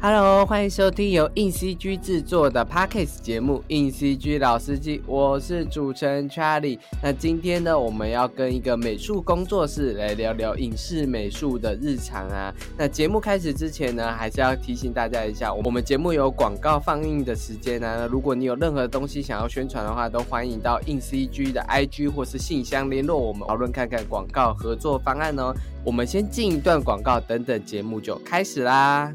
Hello，欢迎收听由硬 CG 制作的 Podcast 节目《硬 CG 老司机》，我是主持人 Charlie。那今天呢，我们要跟一个美术工作室来聊聊影视美术的日常啊。那节目开始之前呢，还是要提醒大家一下，我们节目有广告放映的时间呢。如果你有任何东西想要宣传的话，都欢迎到硬 CG 的 IG 或是信箱联络我们，讨论看看广告合作方案哦。我们先进一段广告，等等节目就开始啦。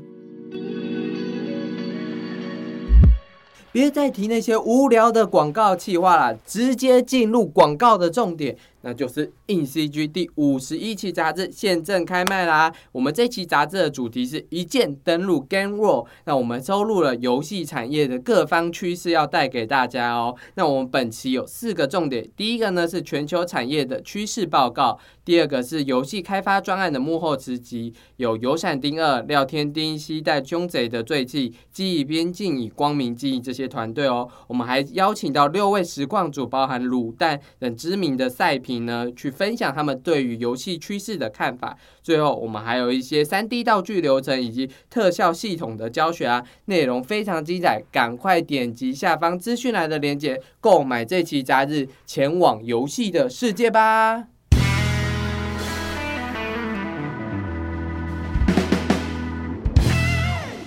别再提那些无聊的广告气话了，直接进入广告的重点。那就是《硬 CG》第五十一期杂志现正开卖啦！我们这期杂志的主题是一键登录 Game World，那我们收录了游戏产业的各方趋势要带给大家哦。那我们本期有四个重点，第一个呢是全球产业的趋势报告，第二个是游戏开发专案的幕后直击，有游闪丁二、廖天丁、西带凶贼的罪记、记忆边境与光明记忆这些团队哦。我们还邀请到六位实况组，包含卤蛋等知名的赛评。你呢，去分享他们对于游戏趋势的看法。最后，我们还有一些三 D 道具流程以及特效系统的教学啊，内容非常精彩。赶快点击下方资讯栏的链接，购买这期杂志，前往游戏的世界吧。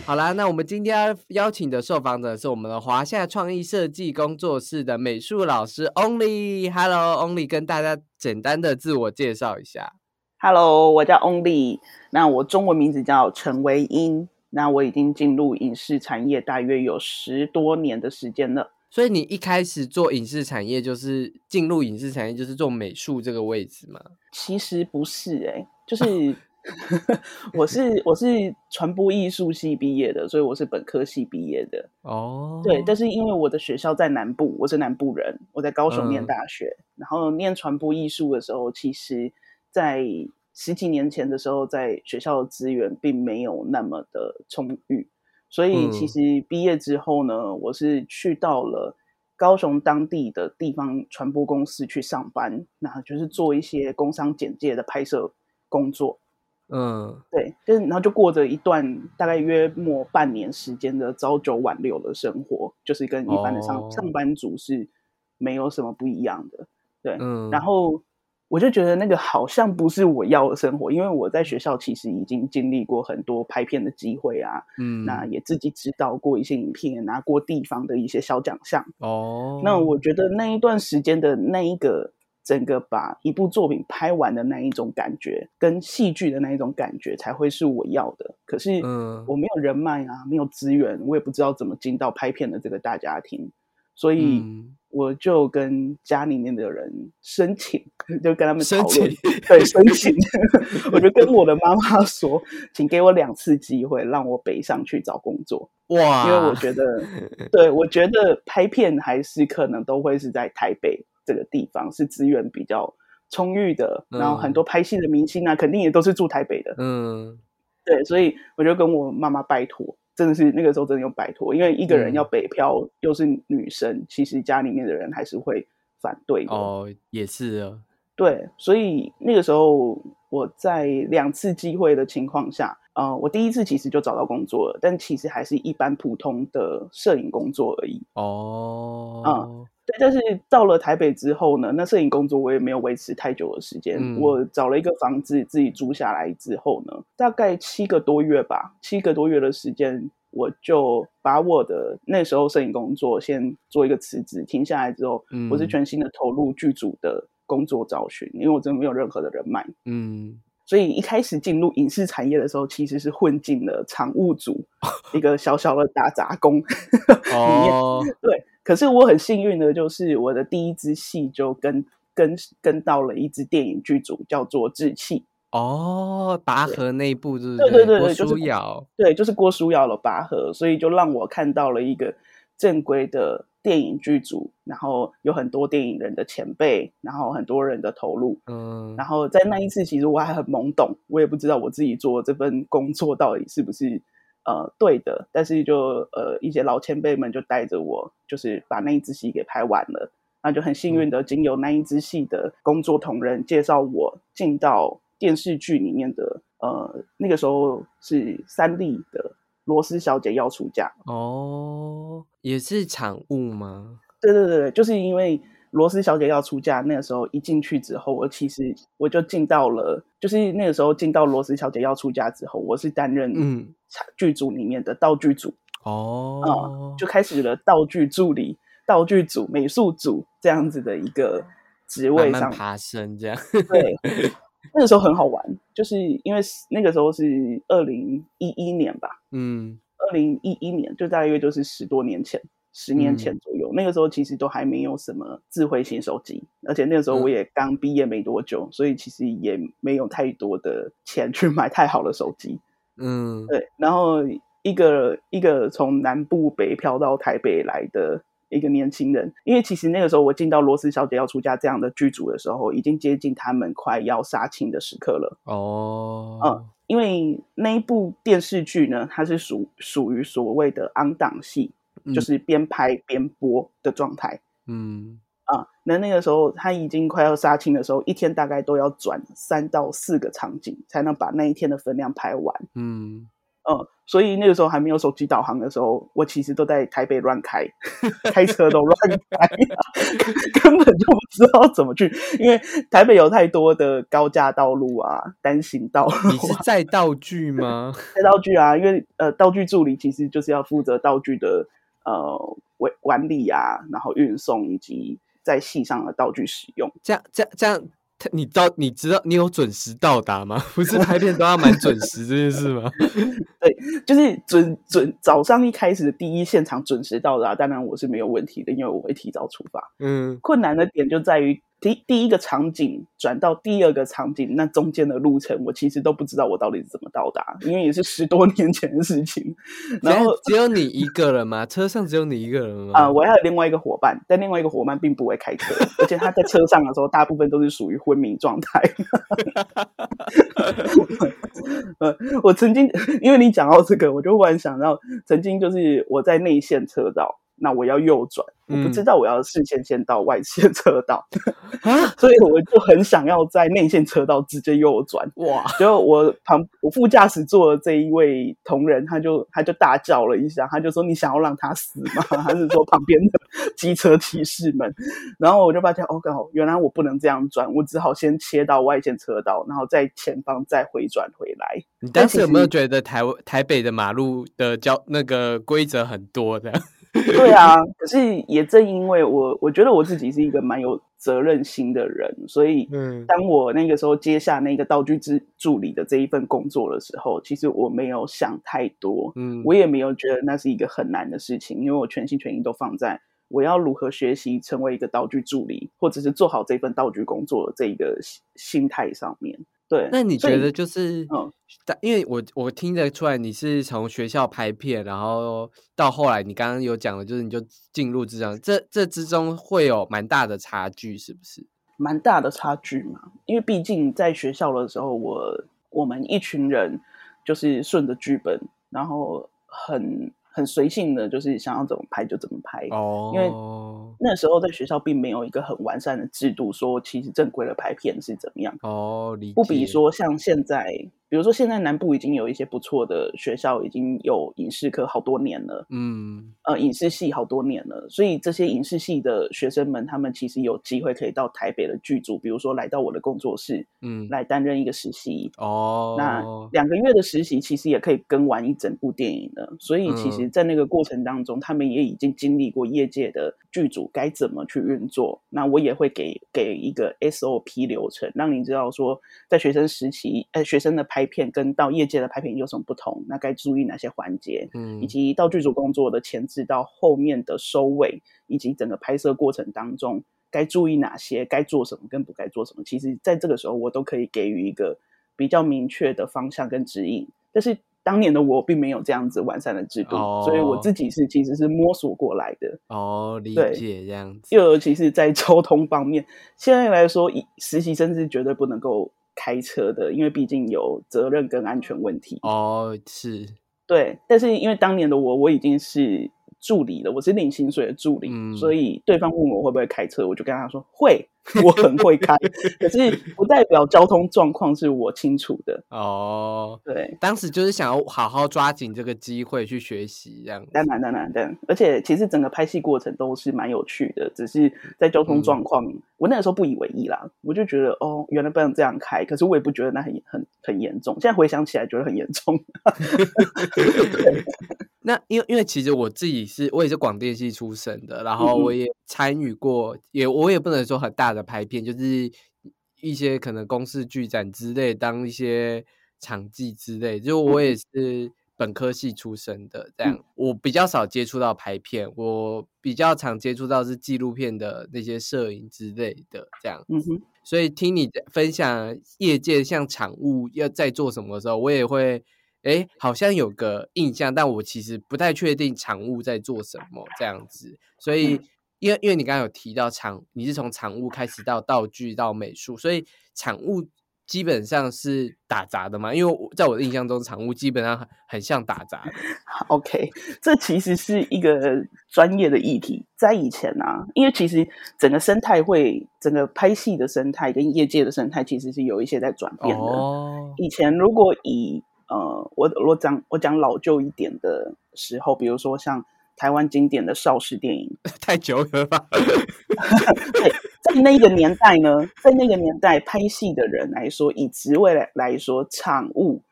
好啦，那我们今天要邀请的受访者是我们的华夏创意设计工作室的美术老师 Only。Hello，Only，跟大家简单的自我介绍一下。Hello，我叫 Only，那我中文名字叫陈维英。那我已经进入影视产业大约有十多年的时间了。所以你一开始做影视产业，就是进入影视产业就是做美术这个位置吗？其实不是，哎，就是。我是我是传播艺术系毕业的，所以我是本科系毕业的。哦，对，但是因为我的学校在南部，我是南部人，我在高雄念大学，然后念传播艺术的时候，其实，在十几年前的时候，在学校的资源并没有那么的充裕，所以其实毕业之后呢，我是去到了高雄当地的地方传播公司去上班，那就是做一些工商简介的拍摄工作。嗯，对，就是然后就过着一段大概约莫半年时间的朝九晚六的生活，就是跟一般的上上班族是没有什么不一样的。对，嗯，然后我就觉得那个好像不是我要的生活，因为我在学校其实已经经历过很多拍片的机会啊，嗯，那也自己指导过一些影片，拿过地方的一些小奖项。哦，那我觉得那一段时间的那一个。整个把一部作品拍完的那一种感觉，跟戏剧的那一种感觉，才会是我要的。可是，嗯，我没有人脉啊，没有资源，我也不知道怎么进到拍片的这个大家庭，所以我就跟家里面的人申请，就跟他们讨论，对，申请，我就跟我的妈妈说，请给我两次机会，让我北上去找工作。哇，因为我觉得，对我觉得拍片还是可能都会是在台北。这个地方是资源比较充裕的，然后很多拍戏的明星啊，肯定也都是住台北的。嗯，对，所以我就跟我妈妈拜托，真的是那个时候真的有拜托，因为一个人要北漂，又是女生，其实家里面的人还是会反对的。哦，也是啊。对，所以那个时候我在两次机会的情况下，呃，我第一次其实就找到工作了，但其实还是一般普通的摄影工作而已。哦，嗯。对，但是到了台北之后呢，那摄影工作我也没有维持太久的时间。我找了一个房子自己租下来之后呢，大概七个多月吧，七个多月的时间，我就把我的那时候摄影工作先做一个辞职，停下来之后，我是全新的投入剧组的工作找寻，因为我真的没有任何的人脉。嗯，所以一开始进入影视产业的时候，其实是混进了常务组，一个小小的打杂工 里面。对。可是我很幸运的，就是我的第一支戏就跟跟跟到了一支电影剧组，叫做《志气》哦，拔河那部是对对对对，就是瑶，对，就是郭书瑶的拔河，所以就让我看到了一个正规的电影剧组，然后有很多电影人的前辈，然后很多人的投入，嗯，然后在那一次，其实我还很懵懂，我也不知道我自己做这份工作到底是不是。呃，对的，但是就呃一些老前辈们就带着我，就是把那一支戏给拍完了，那就很幸运的，经由那一支戏的工作同仁介绍我进到电视剧里面的，呃那个时候是三立的罗斯小姐要出嫁哦，也是产物吗？对对对，就是因为罗斯小姐要出嫁，那个时候一进去之后，我其实我就进到了，就是那个时候进到罗斯小姐要出嫁之后，我是担任嗯剧组里面的道具组哦，就开始了道具助理、道具组、美术组这样子的一个职位上爬升，这样对。那个时候很好玩，就是因为那个时候是二零一一年吧，嗯，二零一一年就大约就是十多年前，十年前左右。那个时候其实都还没有什么智慧型手机，而且那个时候我也刚毕业没多久，所以其实也没有太多的钱去买太好的手机。嗯，对。然后一个一个从南部北漂到台北来的。一个年轻人，因为其实那个时候我进到罗斯小姐要出嫁这样的剧组的时候，已经接近他们快要杀青的时刻了。哦，嗯，因为那一部电视剧呢，它是属属于所谓的昂档戏，就是边拍边播的状态。嗯，啊，那那个时候他已经快要杀青的时候，一天大概都要转三到四个场景，才能把那一天的分量拍完。嗯。嗯，所以那个时候还没有手机导航的时候，我其实都在台北乱开，开车都乱开，根本就不知道怎么去，因为台北有太多的高架道路啊，单行道。你是在道具吗？在道具啊，因为呃，道具助理其实就是要负责道具的呃管管理啊，然后运送以及在戏上的道具使用。这样，这样，这样。你到你知道你有准时到达吗？不是拍片都要蛮准时这件事吗？对，就是准准早上一开始的第一现场准时到达，当然我是没有问题的，因为我会提早出发。嗯，困难的点就在于。第第一个场景转到第二个场景，那中间的路程我其实都不知道我到底是怎么到达，因为也是十多年前的事情。然后只有你一个人吗？车上只有你一个人吗？啊，我还有另外一个伙伴，但另外一个伙伴并不会开车，而且他在车上的时候大部分都是属于昏迷状态。呃，我曾经因为你讲到这个，我就忽然想到，曾经就是我在内线车道。那我要右转，我不知道我要事先先到外线车道，所以我就很想要在内线车道直接右转。哇！就我旁我副驾驶座的这一位同仁，他就他就大叫了一下，他就说：“你想要让他死吗？”还是说旁边的机车骑士们？然后我就发现，哦，刚好原来我不能这样转，我只好先切到外线车道，然后在前方再回转回来。你当时有没有觉得台台北的马路的交那个规则很多的？对啊，可是也正因为我，我觉得我自己是一个蛮有责任心的人，所以，嗯，当我那个时候接下那个道具之助理的这一份工作的时候，其实我没有想太多，嗯，我也没有觉得那是一个很难的事情，因为我全心全意都放在我要如何学习成为一个道具助理，或者是做好这份道具工作的这一个心态上面。对，那你觉得就是，嗯，因为我我听得出来你是从学校拍片，然后到后来你刚刚有讲的，就是你就进入职场，这这之中会有蛮大的差距，是不是？蛮大的差距嘛，因为毕竟在学校的时候，我我们一群人就是顺着剧本，然后很。很随性的，就是想要怎么拍就怎么拍。哦，因为那时候在学校并没有一个很完善的制度，说其实正规的拍片是怎么样。哦，不比说像现在。比如说，现在南部已经有一些不错的学校，已经有影视科好多年了。嗯，呃，影视系好多年了，所以这些影视系的学生们，他们其实有机会可以到台北的剧组，比如说来到我的工作室，嗯，来担任一个实习。哦，那两个月的实习其实也可以跟完一整部电影的。所以，其实，在那个过程当中，他们也已经经历过业界的剧组该怎么去运作。那我也会给给一个 SOP 流程，让你知道说，在学生时期，呃，学生的。拍片跟到业界的拍片有什么不同？那该注意哪些环节？嗯，以及到剧组工作的前置到后面的收尾，以及整个拍摄过程当中该注意哪些？该做什么跟不该做什么？其实，在这个时候，我都可以给予一个比较明确的方向跟指引。但是当年的我并没有这样子完善的制度，所以我自己是其实是摸索过来的。哦，理解这样子。又尤其是在交通方面，现在来说，实习生是绝对不能够。开车的，因为毕竟有责任跟安全问题。哦，是，对。但是因为当年的我，我已经是助理了，我是领薪水的助理，所以对方问我会不会开车，我就跟他说会。我很会开，可是不代表交通状况是我清楚的哦。对，当时就是想要好好抓紧这个机会去学习，这样。当然，当然，当然，而且其实整个拍戏过程都是蛮有趣的，只是在交通状况，我那个时候不以为意啦，我就觉得哦，原来不能这样开，可是我也不觉得那很很很严重。现在回想起来，觉得很严重。那因为因为其实我自己是我也是广电系出身的，然后我也参与过，也我也不能说很大的拍片，就是一些可能公司剧展之类，当一些场记之类，就我也是本科系出身的，这样我比较少接触到拍片，我比较常接触到是纪录片的那些摄影之类的，这样。嗯哼。所以听你分享业界像场务要在做什么的时候，我也会。哎，好像有个印象，但我其实不太确定产物在做什么这样子。所以，因为因为你刚刚有提到产，你是从产物开始到道具到美术，所以产物基本上是打杂的嘛？因为在我的印象中，产物基本上很很像打杂。OK，这其实是一个专业的议题。在以前啊，因为其实整个生态会，整个拍戏的生态跟业界的生态其实是有一些在转变的。哦，以前如果以呃，我我讲我讲老旧一点的时候，比如说像台湾经典的邵氏电影，太久了吧？对，在那个年代呢，在那个年代拍戏的人来说，以职位来来说，场务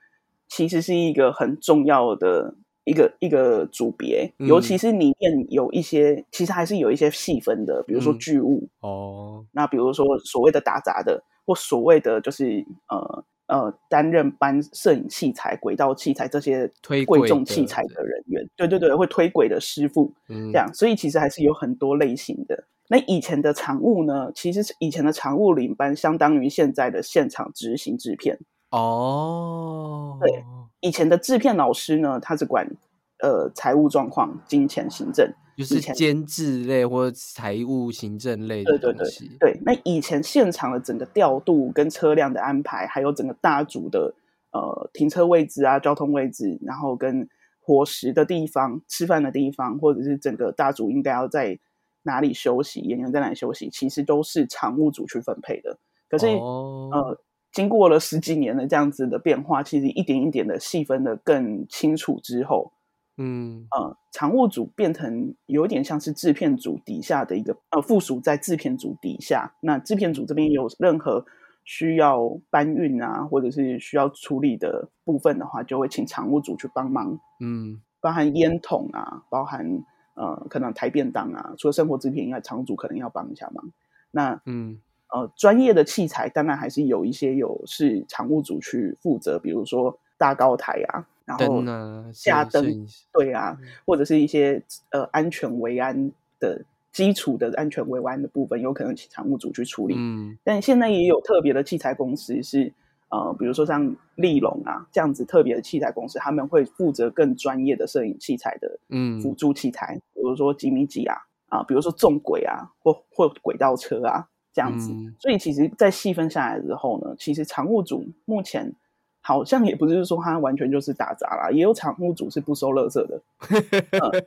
其实是一个很重要的一个一个组别，尤其是里面有一些，其实还是有一些细分的，比如说剧务哦，那比如说所谓的打杂的，或所谓的就是呃。呃，担任搬摄影器材、轨道器材这些贵重器材的人员，对对对，会推轨的师傅，嗯这样，所以其实还是有很多类型的。那以前的常务呢，其实以前的常务领班，相当于现在的现场执行制片。哦，对，以前的制片老师呢，他是管呃财务状况、金钱、行政。就是监制类或财务行政类的东西。对，那以前现场的整个调度跟车辆的安排，还有整个大组的呃停车位置啊、交通位置，然后跟伙食的地方、吃饭的地方，或者是整个大组应该要在哪里休息，演员在哪里休息，其实都是常务组去分配的。可是呃，经过了十几年的这样子的变化，其实一点一点的细分的更清楚之后。嗯呃，常务组变成有点像是制片组底下的一个呃附属在制片组底下。那制片组这边有任何需要搬运啊，或者是需要处理的部分的话，就会请常务组去帮忙。嗯，包含烟筒啊，包含呃可能抬便当啊，除了生活制片以外，常务组可能要帮一下忙。那嗯呃专业的器材当然还是有一些有是常务组去负责，比如说大高台啊。然后下灯，对啊，或者是一些呃安全维安的基础的安全维安的部分，有可能请常务组去处理。嗯，但现在也有特别的器材公司是呃，比如说像立龙啊这样子特别的器材公司，他们会负责更专业的摄影器材的嗯辅助器材，比如说几米几啊啊，比如说重轨啊或或轨道车啊这样子。所以其实，在细分下来之后呢，其实常务组目前。好像也不是说他完全就是打杂啦，也有场务组是不收垃圾的，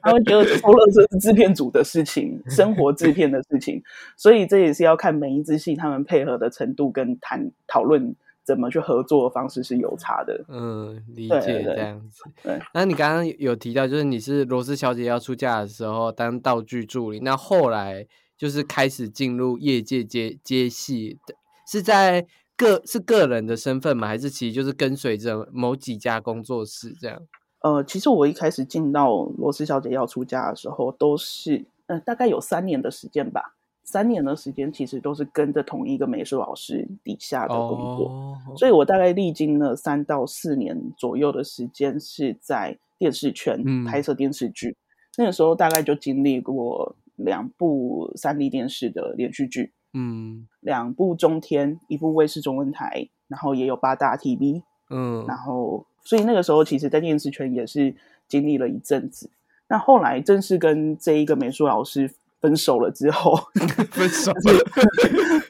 他们觉得收垃圾是制片组的事情，生活制片的事情，所以这也是要看每一支戏他们配合的程度跟谈讨论怎么去合作的方式是有差的。嗯，理解这样子。对，那你刚刚有提到，就是你是罗斯小姐要出嫁的时候当道具助理，那后来就是开始进入业界接接戏的，是在。个是个人的身份吗？还是其实就是跟随着某几家工作室这样？呃，其实我一开始进到罗斯小姐要出家的时候，都是嗯，大概有三年的时间吧。三年的时间其实都是跟着同一个美术老师底下的工作，所以我大概历经了三到四年左右的时间是在电视圈拍摄电视剧。那个时候大概就经历过两部三 D 电视的连续剧。嗯，两部中天，一部卫视中文台，然后也有八大 TV，嗯，然后所以那个时候其实，在电视圈也是经历了一阵子。那后来正式跟这一个美术老师分手了之后，分手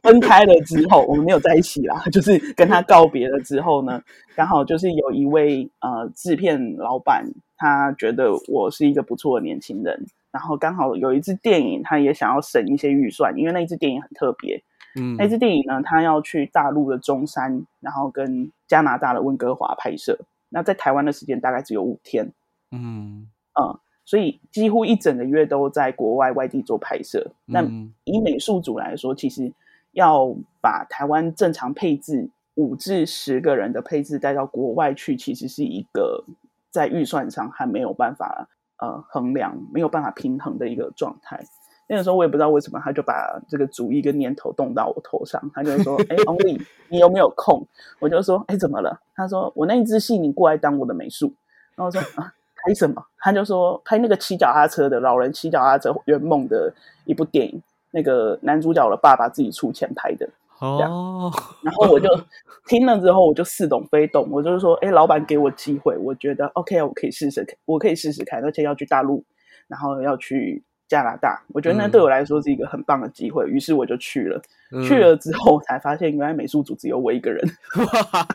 分开了之后，我们没有在一起啦，就是跟他告别了之后呢，刚好就是有一位呃制片老板，他觉得我是一个不错的年轻人。然后刚好有一支电影，他也想要省一些预算，因为那一支电影很特别。嗯，那支电影呢，他要去大陆的中山，然后跟加拿大的温哥华拍摄。那在台湾的时间大概只有五天。嗯嗯，所以几乎一整个月都在国外外地做拍摄。那以美术组来说，其实要把台湾正常配置五至十个人的配置带到国外去，其实是一个在预算上还没有办法呃衡量、没有办法平衡的一个状态。那个时候我也不知道为什么，他就把这个主意跟念头动到我头上。他就说：“哎，，Only，，你有没有空？”我就说：“哎，怎么了？”他说：“我那一支戏，你过来当我的美术。”然后我说：“啊，拍什么？”他就说：“拍那个骑脚踏车的老人骑脚踏车圆梦的一部电影，那个男主角的爸爸自己出钱拍的。”哦。然后我就 听了之后，我就似懂非懂。我就是说：“哎，老板给我机会，我觉得 OK，我可以试试看，我可以试试看，而且要去大陆，然后要去。”加拿大，我觉得那对我来说是一个很棒的机会，于是我就去了。去了之后才发现，原来美术组只有我一个人。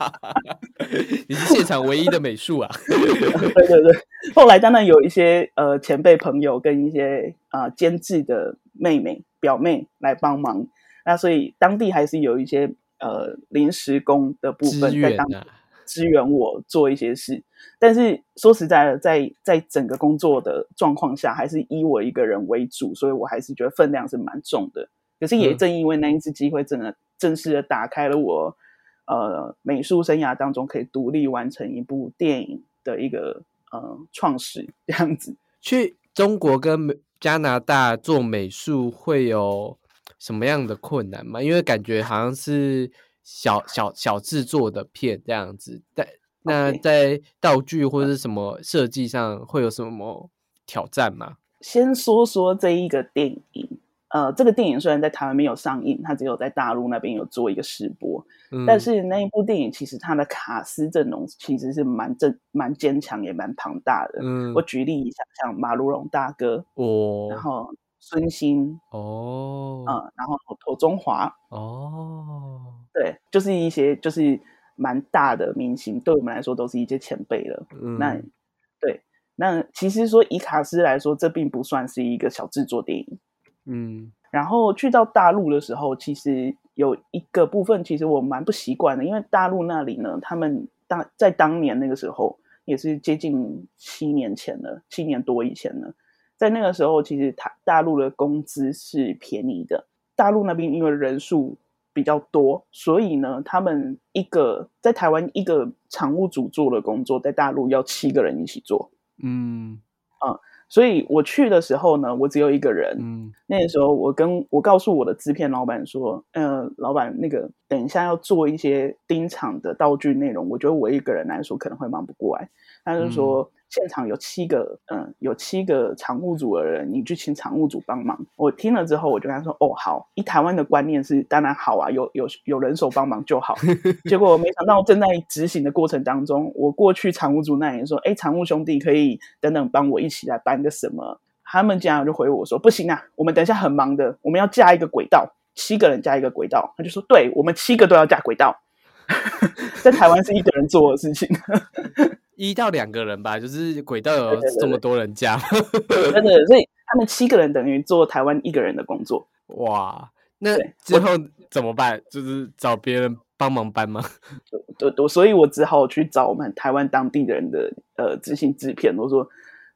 你是现场唯一的美术啊？对对对。后来当然有一些呃前辈朋友跟一些啊监制的妹妹表妹来帮忙，那所以当地还是有一些呃临时工的部分在当。支援我做一些事，但是说实在的，在在整个工作的状况下，还是以我一个人为主，所以我还是觉得分量是蛮重的。可是也正因为那一次机会，真的正式的打开了我呃美术生涯当中可以独立完成一部电影的一个呃创始这样子。去中国跟加拿大做美术会有什么样的困难吗？因为感觉好像是。小小小制作的片这样子，但那在道具或者是什么设计上会有什么挑战吗？先说说这一个电影，呃，这个电影虽然在台湾没有上映，它只有在大陆那边有做一个试播，但是那一部电影其实它的卡斯阵容其实是蛮正、蛮坚强也蛮庞大的。嗯，我举例一下，像马如龙大哥，哦，然后孙兴，哦，嗯，然后头中华，哦。对，就是一些就是蛮大的明星，对我们来说都是一些前辈了。嗯那对，那其实说以卡斯来说，这并不算是一个小制作电影。嗯，然后去到大陆的时候，其实有一个部分，其实我蛮不习惯的，因为大陆那里呢，他们当在当年那个时候，也是接近七年前了，七年多以前了，在那个时候，其实他大陆的工资是便宜的，大陆那边因为人数。比较多，所以呢，他们一个在台湾一个常务组做的工作，在大陆要七个人一起做。嗯啊，所以我去的时候呢，我只有一个人。嗯，那个时候我跟我告诉我的制片老板说，呃，老板，那个等一下要做一些丁场的道具内容，我觉得我一个人来说可能会忙不过来。他就说。现场有七个，嗯，有七个常务组的人，你去请常务组帮忙。我听了之后，我就跟他说：“哦，好。”以台湾的观念是，当然好啊，有有有人手帮忙就好。结果没想到正在执行的过程当中，我过去常务组那里说：“哎，常务兄弟可以等等帮我一起来搬个什么？”他们竟然就回我说：“不行啊，我们等一下很忙的，我们要架一个轨道，七个人架一个轨道。”他就说：“对，我们七个都要架轨道。”在台湾是一个人做的事情。一到两个人吧，就是轨道有这么多人加，真的，所以他们七个人等于做台湾一个人的工作。哇，那之后怎么办？就是找别人帮忙搬吗？对对，所以我只好去找我们台湾当地的人的呃执行制片，我说。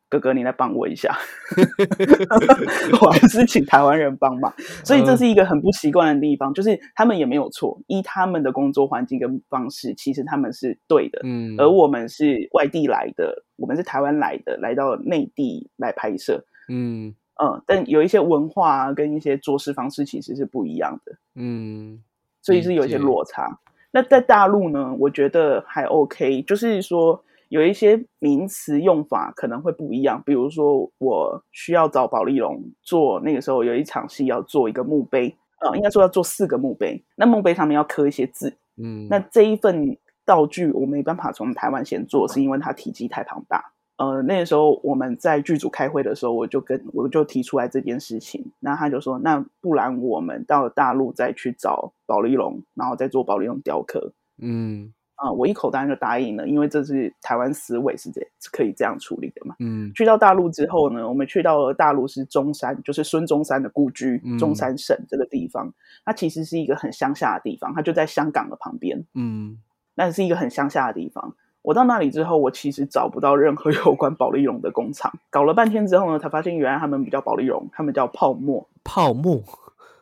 哥哥，你来帮我一下，我还是请台湾人帮忙，所以这是一个很不习惯的地方。就是他们也没有错，依他们的工作环境跟方式，其实他们是对的。嗯，而我们是外地来的，我们是台湾来的，来到内地来拍摄。嗯嗯，但有一些文化跟一些做事方式其实是不一样的。嗯，所以是有一些落差。那在大陆呢，我觉得还 OK，就是说。有一些名词用法可能会不一样，比如说我需要找保利龙做那个时候有一场戏要做一个墓碑，呃，应该说要做四个墓碑，那墓碑上面要刻一些字，嗯，那这一份道具我没办法从台湾先做，是因为它体积太庞大。呃，那个时候我们在剧组开会的时候，我就跟我就提出来这件事情，那他就说，那不然我们到大陆再去找保利龙，然后再做保利龙雕刻，嗯。啊，我一口当然就答应了，因为这是台湾思维是这是可以这样处理的嘛。嗯，去到大陆之后呢，我们去到了大陆是中山，就是孙中山的故居，中山省这个地方，它其实是一个很乡下的地方，它就在香港的旁边。嗯，那是一个很乡下的地方。我到那里之后，我其实找不到任何 有关保利龙的工厂，搞了半天之后呢，才发现原来他们不叫保利龙，他们叫泡沫，泡沫，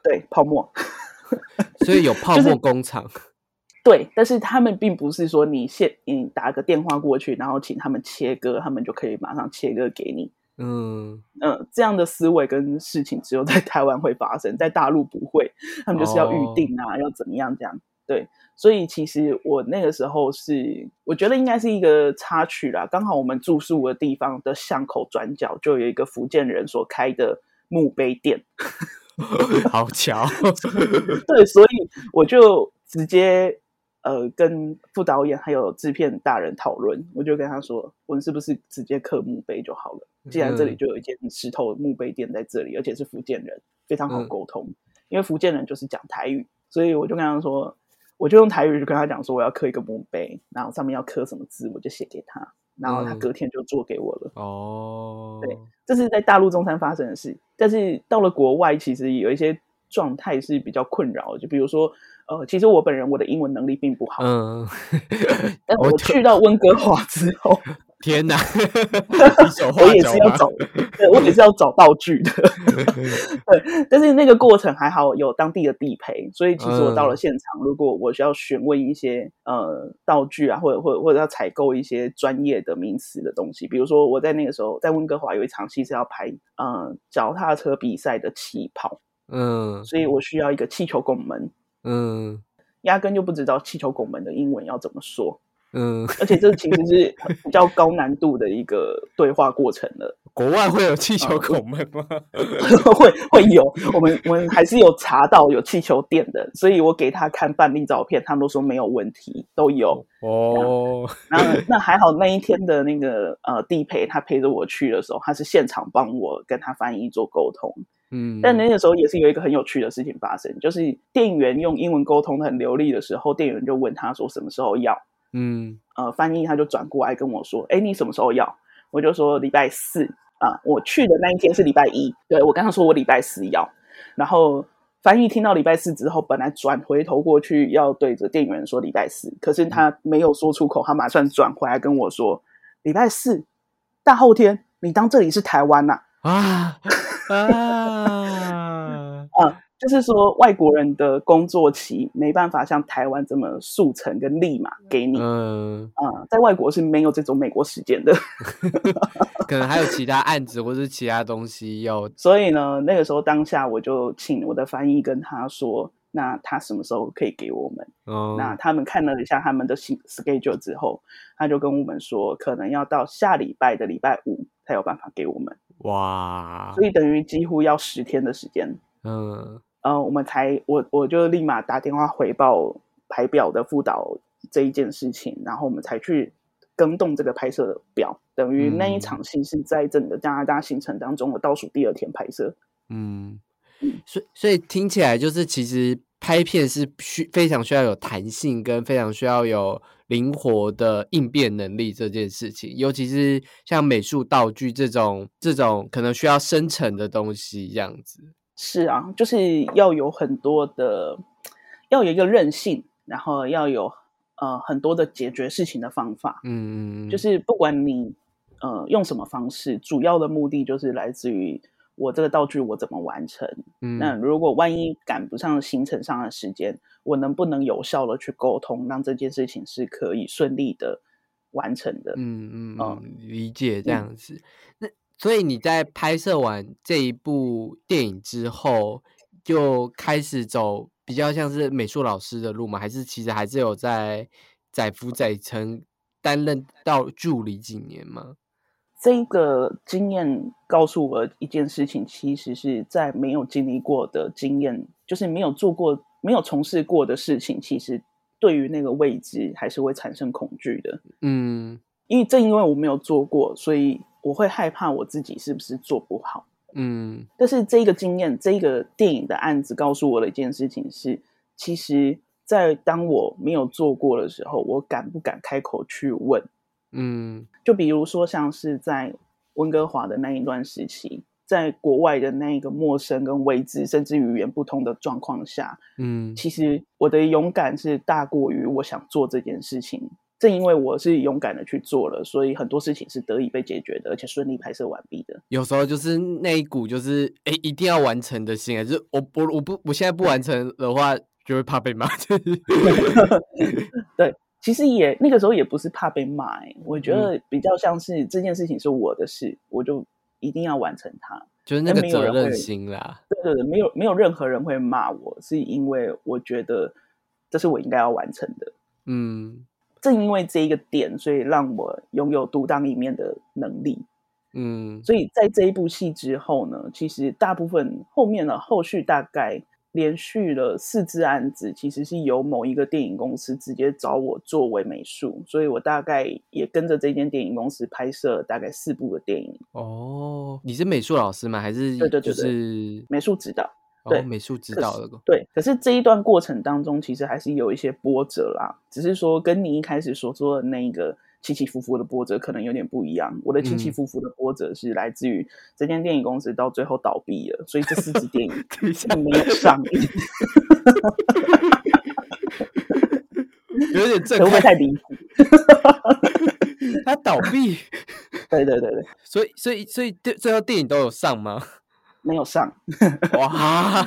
对，泡沫，所以有泡沫工厂。对，但是他们并不是说你现你打个电话过去，然后请他们切割，他们就可以马上切割给你。嗯嗯，这样的思维跟事情只有在台湾会发生，在大陆不会，他们就是要预定啊，要怎么样这样。对，所以其实我那个时候是，我觉得应该是一个插曲啦。刚好我们住宿的地方的巷口转角就有一个福建人所开的墓碑店，好巧。对，所以我就直接。呃，跟副导演还有制片大人讨论，我就跟他说，我们是不是直接刻墓碑就好了？既然这里就有一间石头墓碑店在这里，而且是福建人，非常好沟通。因为福建人就是讲台语，所以我就跟他说，我就用台语就跟他讲说，我要刻一个墓碑，然后上面要刻什么字，我就写给他，然后他隔天就做给我了。哦，对，这是在大陆中山发生的事，但是到了国外，其实有一些状态是比较困扰，就比如说。呃，其实我本人我的英文能力并不好，嗯，但 我去到温哥华之后，天哪，我也是要找，对我也是要找道具的，对，但是那个过程还好有当地的地陪，所以其实我到了现场，如果我需要询问一些呃道具啊，或者或者或者要采购一些专业的名词的东西，比如说我在那个时候在温哥华有一场戏是要拍嗯脚踏车比赛的起跑，嗯，所以我需要一个气球拱门。嗯，压根就不知道气球拱门的英文要怎么说。嗯，而且这其实是比较高难度的一个对话过程了。国外会有气球拱门吗？会会有，我们我们还是有查到有气球店的，所以我给他看范例照片，他们都说没有问题，都有。哦，然后那还好，那一天的那个呃地陪他陪着我去的时候，他是现场帮我跟他翻译做沟通。嗯，但那个时候也是有一个很有趣的事情发生，就是店员用英文沟通的很流利的时候，店员就问他说什么时候要，嗯，呃，翻译他就转过来跟我说，哎，你什么时候要？我就说礼拜四啊，我去的那一天是礼拜一，对我刚刚说我礼拜四要，然后翻译听到礼拜四之后，本来转回头过去要对着店员说礼拜四，可是他没有说出口，他马上转回来跟我说礼拜四，大后天，你当这里是台湾呐？啊 啊啊啊！就是说，外国人的工作期没办法像台湾这么速成跟立马给你。嗯啊，在外国是没有这种美国时间的，可能还有其他案子或是其他东西要。所以呢，那个时候当下我就请我的翻译跟他说，那他什么时候可以给我们？哦，那他们看了一下他们的 schedule 之后，他就跟我们说，可能要到下礼拜的礼拜五才有办法给我们。哇！所以等于几乎要十天的时间。嗯，呃，我们才我我就立马打电话回报排表的副导这一件事情，然后我们才去更动这个拍摄的表。等于那一场戏是在整个加拿大行程当中的倒数第二天拍摄。嗯，所以所以听起来就是其实。拍片是需非常需要有弹性，跟非常需要有灵活的应变能力这件事情，尤其是像美术道具这种这种可能需要生成的东西，这样子。是啊，就是要有很多的，要有一个韧性，然后要有呃很多的解决事情的方法。嗯，就是不管你呃用什么方式，主要的目的就是来自于。我这个道具我怎么完成？嗯，那如果万一赶不上行程上的时间，我能不能有效的去沟通，让这件事情是可以顺利的完成的？嗯嗯嗯，理解这样子。那所以你在拍摄完这一部电影之后，就开始走比较像是美术老师的路吗？还是其实还是有在载浮载沉担任到助理几年吗？这个经验告诉我一件事情，其实是在没有经历过的经验，就是没有做过、没有从事过的事情，其实对于那个未知还是会产生恐惧的。嗯，因为正因为我没有做过，所以我会害怕我自己是不是做不好。嗯，但是这个经验，这个电影的案子告诉我的一件事情是，其实在当我没有做过的时候，我敢不敢开口去问？嗯，就比如说像是在温哥华的那一段时期，在国外的那一个陌生跟未知，甚至语言不通的状况下，嗯，其实我的勇敢是大过于我想做这件事情。正因为我是勇敢的去做了，所以很多事情是得以被解决的，而且顺利拍摄完毕的。有时候就是那一股就是哎一定要完成的心，就是我我我不我现在不完成的话，就会怕被骂。对，其实也那个时候也不是怕被骂，我觉得比较像是这件事情是我的事，我就一定要完成它，就是那个责任心啦。对对对，没有没有任何人会骂我，是因为我觉得这是我应该要完成的。嗯。正因为这一个点，所以让我拥有独当一面的能力。嗯，所以在这一部戏之后呢，其实大部分后面的后续大概连续了四支案子，其实是由某一个电影公司直接找我作为美术，所以我大概也跟着这间电影公司拍摄大概四部的电影。哦，你是美术老师吗？还是对对对，是美术指导。对美术指导的对，可是这一段过程当中，其实还是有一些波折啦。只是说跟你一开始所说的那个起起伏伏的波折可能有点不一样。我的起起伏伏的波折是来自于这间电影公司到最后倒闭了，所以这四支电影 没有上映。有点震 会不会太离谱？他倒闭？对对对对，所以所以所以最最后电影都有上吗？没有上哇，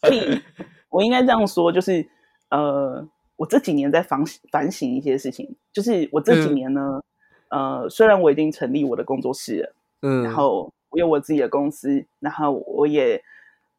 所以我应该这样说，就是呃，我这几年在反反省一些事情，就是我这几年呢，呃，虽然我已经成立我的工作室了，嗯，然后我有我自己的公司，然后我也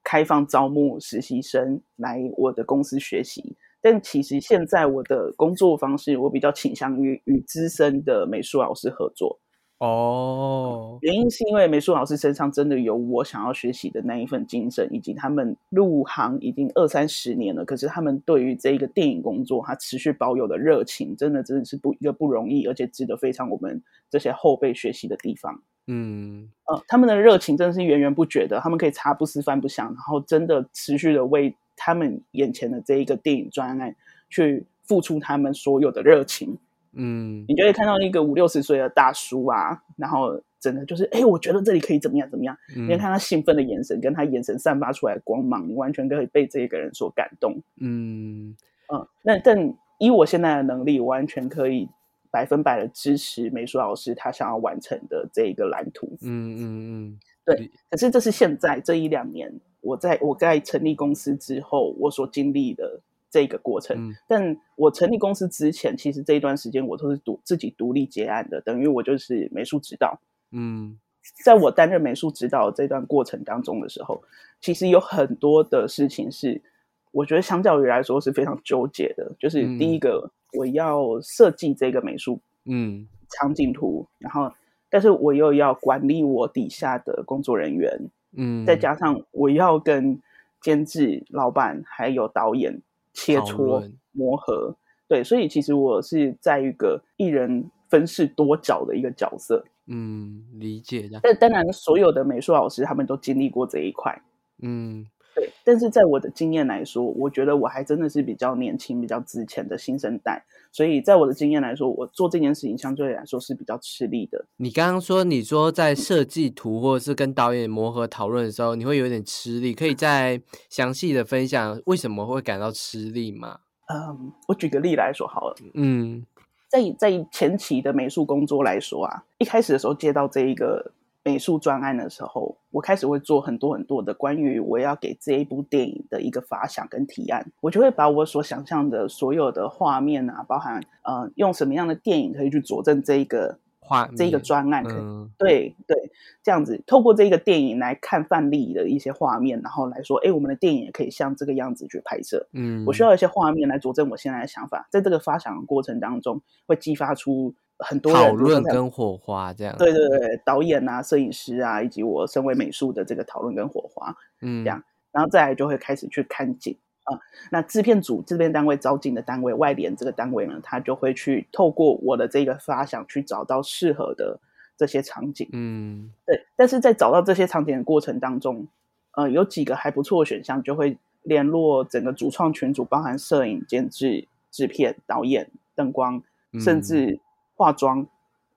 开放招募实习生来我的公司学习，但其实现在我的工作方式，我比较倾向于与资深的美术老师合作。哦，原因是因为美术老师身上真的有我想要学习的那一份精神，以及他们入行已经二三十年了，可是他们对于这一个电影工作，他持续保有的热情，真的真的是不一个不容易，而且值得非常我们这些后辈学习的地方。嗯，呃，他们的热情真的是源源不绝的，他们可以茶不思饭不想，然后真的持续的为他们眼前的这一个电影专案去付出他们所有的热情。嗯，你就会看到一个五六十岁的大叔啊，然后真的就是，哎，我觉得这里可以怎么样怎么样？你看他兴奋的眼神，跟他眼神散发出来的光芒，你完全可以被这个人所感动。嗯嗯，那但以我现在的能力，完全可以百分百的支持美术老师他想要完成的这一个蓝图。嗯嗯嗯，对。可是这是现在这一两年，我在我在成立公司之后，我所经历的。这个过程，但我成立公司之前，其实这一段时间我都是独自己独立结案的，等于我就是美术指导。嗯，在我担任美术指导这段过程当中的时候，其实有很多的事情是我觉得相较于来说是非常纠结的。就是第一个，我要设计这个美术嗯场景图，然后但是我又要管理我底下的工作人员，嗯，再加上我要跟监制、老板还有导演。切磋磨合，对，所以其实我是在一个一人分饰多角的一个角色。嗯，理解的。但当然，所有的美术老师他们都经历过这一块。嗯，对。但是在我的经验来说，我觉得我还真的是比较年轻、比较之前的新生代。所以在我的经验来说，我做这件事情相对来说是比较吃力的。你刚刚说，你说在设计图或者是跟导演磨合讨论的时候，你会有点吃力，可以再详细的分享为什么会感到吃力吗？嗯，我举个例来说好了。嗯，在在前期的美术工作来说啊，一开始的时候接到这一个。美术专案的时候，我开始会做很多很多的关于我要给这一部电影的一个发想跟提案，我就会把我所想象的所有的画面啊，包含呃用什么样的电影可以去佐证这一个画这一个专案，对对，这样子透过这个电影来看范例的一些画面，然后来说，哎，我们的电影也可以像这个样子去拍摄。嗯，我需要一些画面来佐证我现在的想法，在这个发想的过程当中，会激发出。很多讨论跟火花这样，对对对，导演啊、摄影师啊，以及我身为美术的这个讨论跟火花，嗯，这样，然后再来就会开始去看景啊。那制片组制片单位招进的单位外联这个单位呢，他就会去透过我的这个发想去找到适合的这些场景，嗯，对。但是在找到这些场景的过程当中，呃，有几个还不错的选项就会联络整个主创群组，包含摄影、监制、制片、导演、灯光，甚至化妆、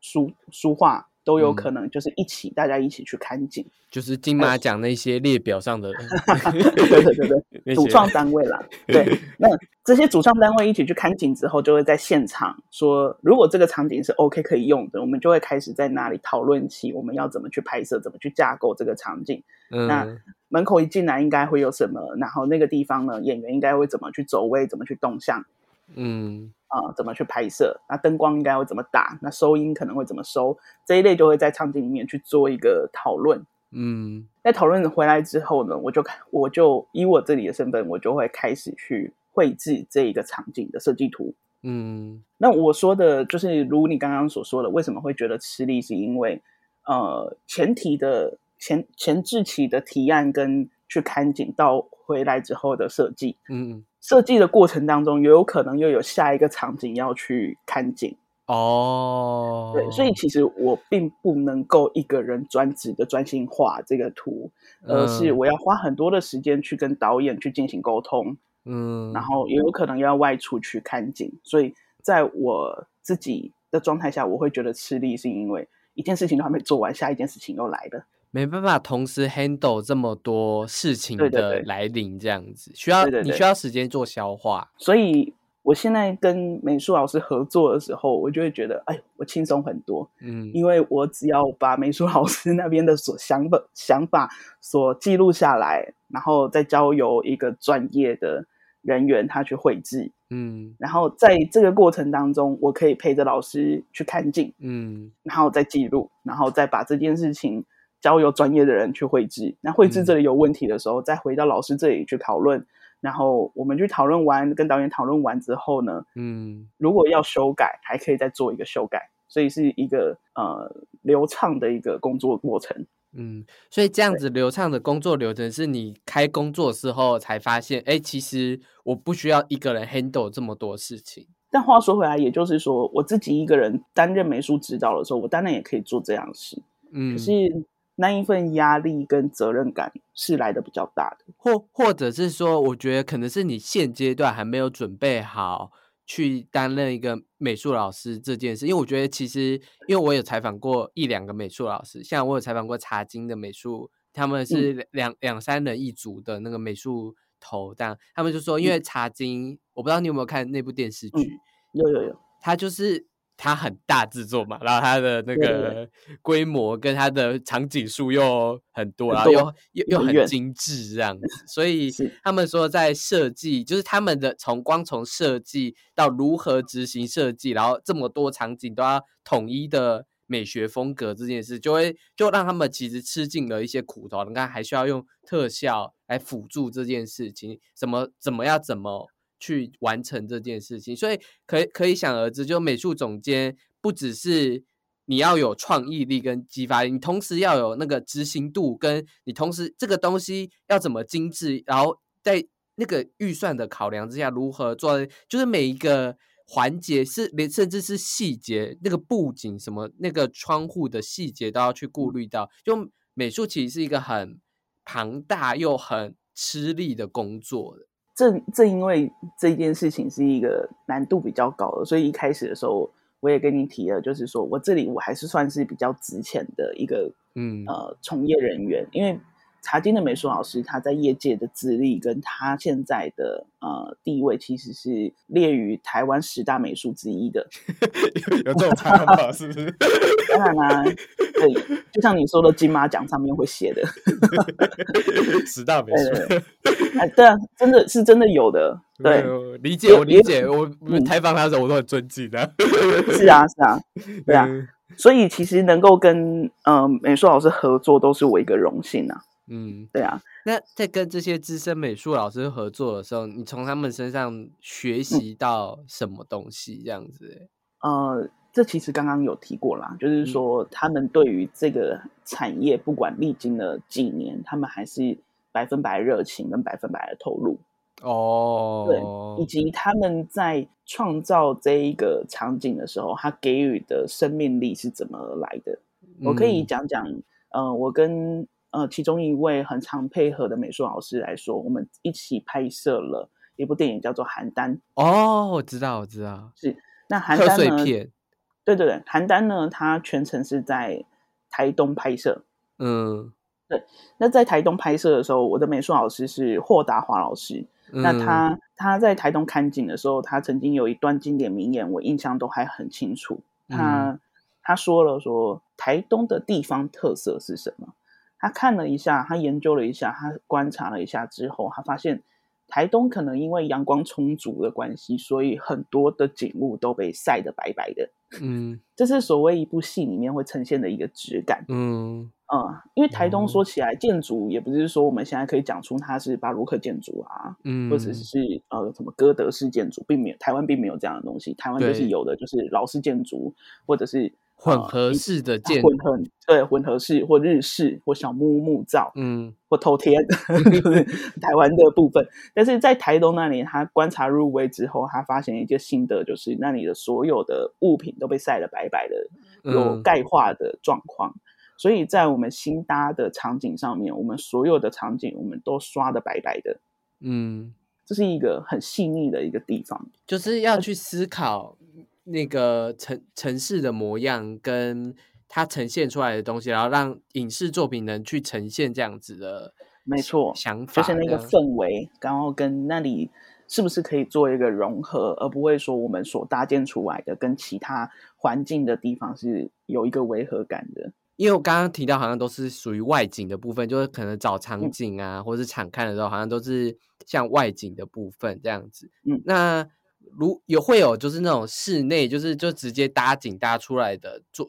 书书画。都有可能，就是一起，大家一起去看景，就是金马奖那些列表上的，对对对对，主创单位啦。对，那这些主创单位一起去看景之后，就会在现场说，如果这个场景是 OK 可以用的，我们就会开始在那里讨论起我们要怎么去拍摄，怎么去架构这个场景。那门口一进来应该会有什么？然后那个地方呢，演员应该会怎么去走位，怎么去动向？嗯。啊，怎么去拍摄？那灯光应该会怎么打？那收音可能会怎么收？这一类就会在场景里面去做一个讨论。嗯，在讨论回来之后呢，我就我就以我这里的身份，我就会开始去绘制这一个场景的设计图。嗯，那我说的就是，如你刚刚所说的，为什么会觉得吃力？是因为呃，前提的前前置期的提案跟去看景到回来之后的设计，嗯。设计的过程当中，也有可能又有下一个场景要去看景哦。对，所以其实我并不能够一个人专职的专心画这个图，而是我要花很多的时间去跟导演去进行沟通，嗯，然后也有可能要外出去看景。所以在我自己的状态下，我会觉得吃力，是因为一件事情都还没做完，下一件事情又来了。没办法同时 handle 这么多事情的来临，这样子需要你需要时间做消化。所以我现在跟美术老师合作的时候，我就会觉得，哎，我轻松很多。嗯，因为我只要把美术老师那边的所想法想法所记录下来，然后再交由一个专业的人员他去绘制。嗯，然后在这个过程当中，我可以陪着老师去看镜。嗯，然后再记录，然后再把这件事情。交由专业的人去绘制，那绘制这里有问题的时候，再回到老师这里去讨论。然后我们去讨论完，跟导演讨论完之后呢，嗯，如果要修改，还可以再做一个修改，所以是一个呃流畅的一个工作过程。嗯，所以这样子流畅的工作流程是你开工作之后才发现，哎，其实我不需要一个人 handle 这么多事情。但话说回来，也就是说，我自己一个人担任美术指导的时候，我当然也可以做这样事。嗯，可是。那一份压力跟责任感是来的比较大的，或或者是说，我觉得可能是你现阶段还没有准备好去担任一个美术老师这件事。因为我觉得其实，因为我有采访过一两个美术老师，像我有采访过茶金的美术，他们是两两三人一组的那个美术头，但他们就说，因为茶金，我不知道你有没有看那部电视剧，有有有，他就是。它很大制作嘛，然后它的那个规模跟它的场景数又很多，然后又又又很精致这样子，所以他们说在设计，就是他们的从光从设计到如何执行设计，然后这么多场景都要统一的美学风格这件事，就会就让他们其实吃尽了一些苦头。你看，还需要用特效来辅助这件事情，怎么怎么要怎么。去完成这件事情，所以可可以想而知，就美术总监不只是你要有创意力跟激发力，你同时要有那个执行度，跟你同时这个东西要怎么精致，然后在那个预算的考量之下，如何做，就是每一个环节是连甚至是细节，那个布景什么，那个窗户的细节都要去顾虑到。就美术其实是一个很庞大又很吃力的工作的。正正因为这件事情是一个难度比较高的，所以一开始的时候我也跟你提了，就是说我这里我还是算是比较值钱的一个嗯呃从业人员，因为。茶金的美术老师，他在业界的资历跟他现在的呃地位，其实是列于台湾十大美术之一的。有这种差法 是不是？当然啦，对，就像你说的金马奖上面会写的 十大美术。哎，对啊，真的是真的有的。对，理解我理解，我采访他的时候我都很尊敬的。是啊，是啊，对啊。所以其实能够跟嗯美术老师合作，都是我一个荣幸啊。嗯，对啊。那在跟这些资深美术老师合作的时候，你从他们身上学习到什么东西？这样子？呃，这其实刚刚有提过啦，就是说他们对于这个产业，不管历经了几年，他们还是百分百热情跟百分百的投入。哦，对，以及他们在创造这一个场景的时候，他给予的生命力是怎么来的？我可以讲讲，嗯，我跟。呃其中一位很常配合的美术老师来说，我们一起拍摄了一部电影，叫做《邯郸》。哦，我知道，我知道，是那邯郸呢？对对对，邯郸呢，它全程是在台东拍摄。嗯，对。那在台东拍摄的时候，我的美术老师是霍达华老师。那他他在台东看景的时候，他曾经有一段经典名言，我印象都还很清楚。他他说了说台东的地方特色是什么？他看了一下，他研究了一下，他观察了一下之后，他发现台东可能因为阳光充足的关系，所以很多的景物都被晒得白白的。嗯，这是所谓一部戏里面会呈现的一个质感。嗯。嗯，因为台东说起来建筑也不是说我们现在可以讲出它是巴洛克建筑啊，嗯，或者是呃什么哥德式建筑，并没有台湾并没有这样的东西，台湾就是有的就是老式建筑或者是混合式的建混合对混合式或日式或小木屋木造，嗯，或头天，台湾的部分。但是在台东那里，他观察入微之后，他发现一个心得，就是那里的所有的物品都被晒得白白的，有钙化的状况。所以在我们新搭的场景上面，我们所有的场景我们都刷的白白的，嗯，这是一个很细腻的一个地方，就是要去思考那个城城市的模样跟它呈现出来的东西，然后让影视作品能去呈现这样子的，没错，想法就是那个氛围，然后跟那里是不是可以做一个融合，而不会说我们所搭建出来的跟其他环境的地方是有一个违和感的。因为我刚刚提到，好像都是属于外景的部分，就是可能找场景啊，或者是场看的时候，好像都是像外景的部分这样子。嗯，那如有会有就是那种室内，就是就直接搭景搭出来的做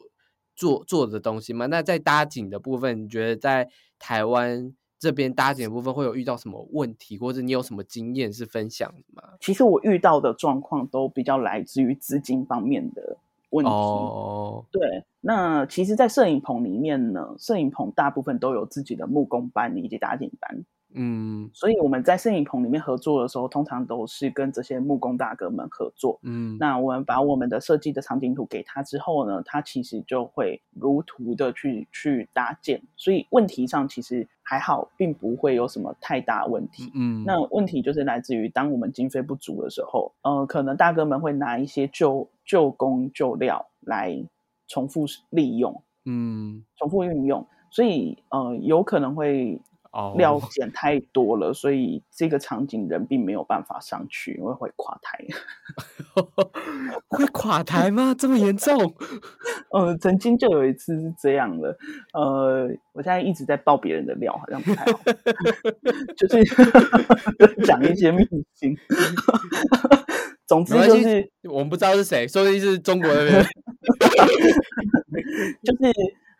做做的东西吗？那在搭景的部分，你觉得在台湾这边搭景的部分会有遇到什么问题，或者你有什么经验是分享的吗？其实我遇到的状况都比较来自于资金方面的。问题哦，对，那其实，在摄影棚里面呢，摄影棚大部分都有自己的木工班以及打景班，嗯，所以我们在摄影棚里面合作的时候，通常都是跟这些木工大哥们合作，嗯，那我们把我们的设计的场景图给他之后呢，他其实就会如图的去去搭建，所以问题上其实还好，并不会有什么太大问题，嗯，那问题就是来自于当我们经费不足的时候，呃，可能大哥们会拿一些旧。旧工旧料来重复利用，嗯，重复运用，所以呃，有可能会料减太多了，所以这个场景人并没有办法上去，因为会垮台。会垮台吗？这么严重？呃，曾经就有一次是这样的。呃，我现在一直在爆别人的料，好像不太好，就是讲一些秘辛。总之就是我们不知道是谁，说的是中国的人。就是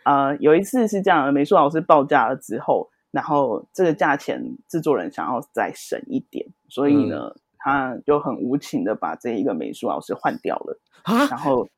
呃，有一次是这样的，美术老师报价了之后，然后这个价钱制作人想要再省一点，所以呢。他就很无情的把这一个美术老师换掉了然后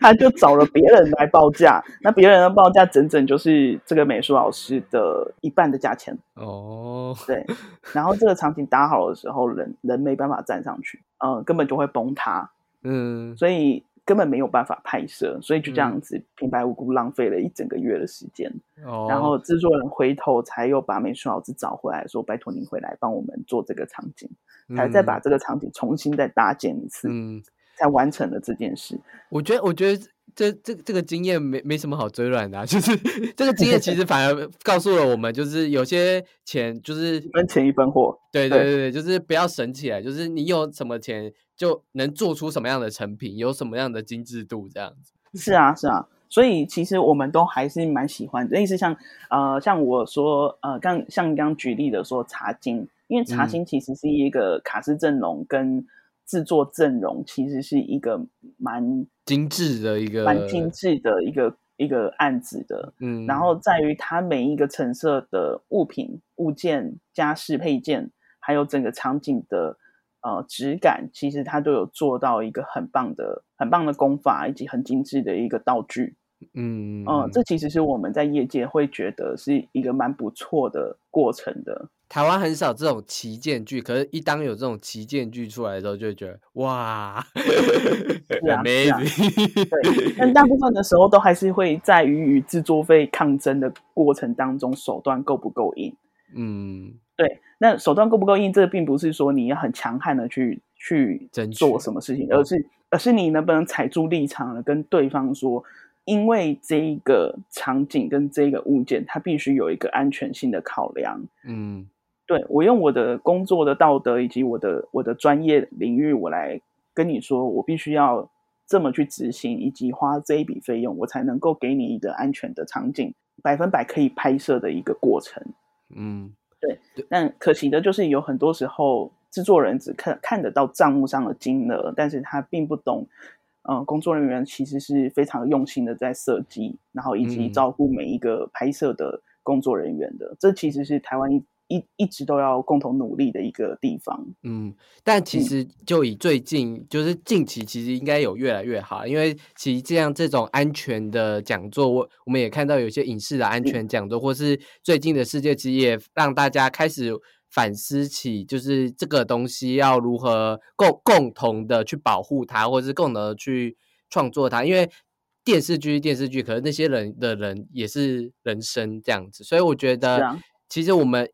他就找了别人来报价，那别人的报价整整就是这个美术老师的一半的价钱哦。对，然后这个场景搭好的时候，人人没办法站上去，嗯，根本就会崩塌，嗯，所以。根本没有办法拍摄，所以就这样子平白无故浪费了一整个月的时间。哦，然后制作人回头才又把美术老师找回来，说：“拜托您回来帮我们做这个场景，才再把这个场景重新再搭建一次，嗯，才完成了这件事。”我觉得，我觉得这这这个经验没没什么好追软的，就是这个经验其实反而告诉了我们，就是有些钱就是一分钱一分货。对对对对，就是不要省起来，就是你有什么钱。就能做出什么样的成品，有什么样的精致度，这样子。是啊，是啊，所以其实我们都还是蛮喜欢。类似像呃，像我说呃，刚像刚举例的说茶金，因为茶金其实是一个卡斯阵容跟制作阵容，其实是一个蛮精致的一个蛮精致的一个一个案子的。嗯，然后在于它每一个成色的物品、物件、家饰配件，还有整个场景的。呃，质感其实它都有做到一个很棒的、很棒的功法，以及很精致的一个道具。嗯嗯，这其实是我们在业界会觉得是一个蛮不错的过程的。台湾很少这种旗舰剧，可是，一当有这种旗舰剧出来的时候，就会觉得哇，是啊，对。但大部分的时候，都还是会在于与制作费抗争的过程当中，手段够不够硬。嗯，对。那手段够不够硬，这并不是说你要很强悍的去去做什么事情，而是而是你能不能踩住立场，跟对方说，因为这一个场景跟这个物件，它必须有一个安全性的考量。嗯。对我用我的工作的道德以及我的我的专业领域，我来跟你说，我必须要这么去执行，以及花这一笔费用，我才能够给你一个安全的场景，百分百可以拍摄的一个过程。嗯，对。但可惜的就是有很多时候，制作人只看看得到账目上的金额，但是他并不懂，嗯，工作人员其实是非常用心的在设计，然后以及照顾每一个拍摄的工作人员的。这其实是台湾一。一一直都要共同努力的一个地方。嗯，但其实就以最近，就是近期，其实应该有越来越好，因为其实这样这种安全的讲座，我我们也看到有些影视的安全讲座，或是最近的世界其实也让大家开始反思起，就是这个东西要如何共共同的去保护它，或是共同的去创作它，因为电视剧电视剧，可是那些人的人也是人生这样子，所以我觉得其实我们。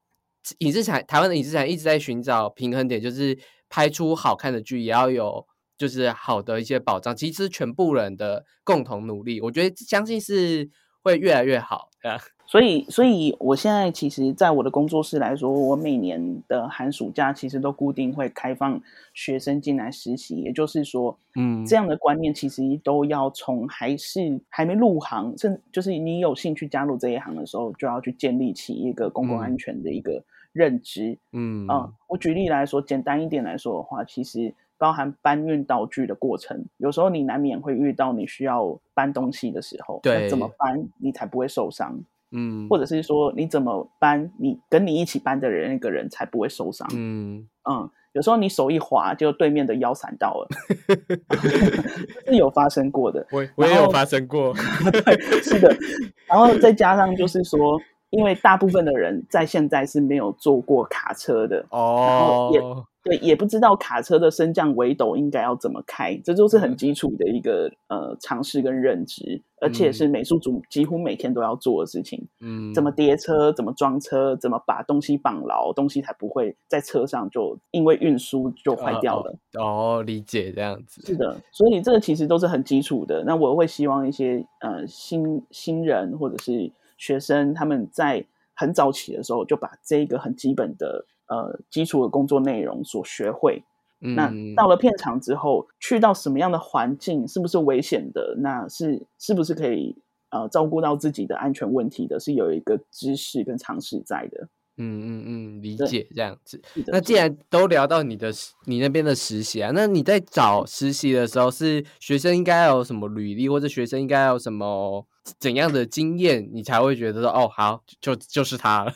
影视产台湾的影视产一直在寻找平衡点，就是拍出好看的剧，也要有就是好的一些保障。其实全部人的共同努力，我觉得相信是会越来越好。啊，所以所以我现在其实，在我的工作室来说，我每年的寒暑假其实都固定会开放学生进来实习。也就是说，嗯，这样的观念其实都要从还是还没入行，甚就是你有兴趣加入这一行的时候，就要去建立起一个公共安全的一个。认知，嗯嗯，我举例来说，简单一点来说的话，其实包含搬运道具的过程，有时候你难免会遇到你需要搬东西的时候，对，怎么搬你才不会受伤？嗯，或者是说你怎么搬，你跟你一起搬的人那个人才不会受伤？嗯嗯，有时候你手一滑，就对面的腰闪到了，是有发生过的，我我也有发生过，对，是的，然后再加上就是说。因为大部分的人在现在是没有坐过卡车的哦，也对，也不知道卡车的升降围斗应该要怎么开，这都是很基础的一个呃尝试跟认知，而且是美术组几乎每天都要做的事情。嗯，怎么叠车，怎么装车，怎么把东西绑牢，东西才不会在车上就因为运输就坏掉了。哦，理解这样子。是的，所以这个其实都是很基础的。那我会希望一些呃新新人或者是。学生他们在很早起的时候就把这个很基本的呃基础的工作内容所学会。那到了片场之后，去到什么样的环境，是不是危险的？那是是不是可以呃照顾到自己的安全问题的？是有一个知识跟常识在的。嗯嗯嗯，理解这样子。那既然都聊到你的你那边的实习啊，那你在找实习的时候，是学生应该有什么履历，或者学生应该有什么？怎样的经验，你才会觉得说哦，好，就就是他了。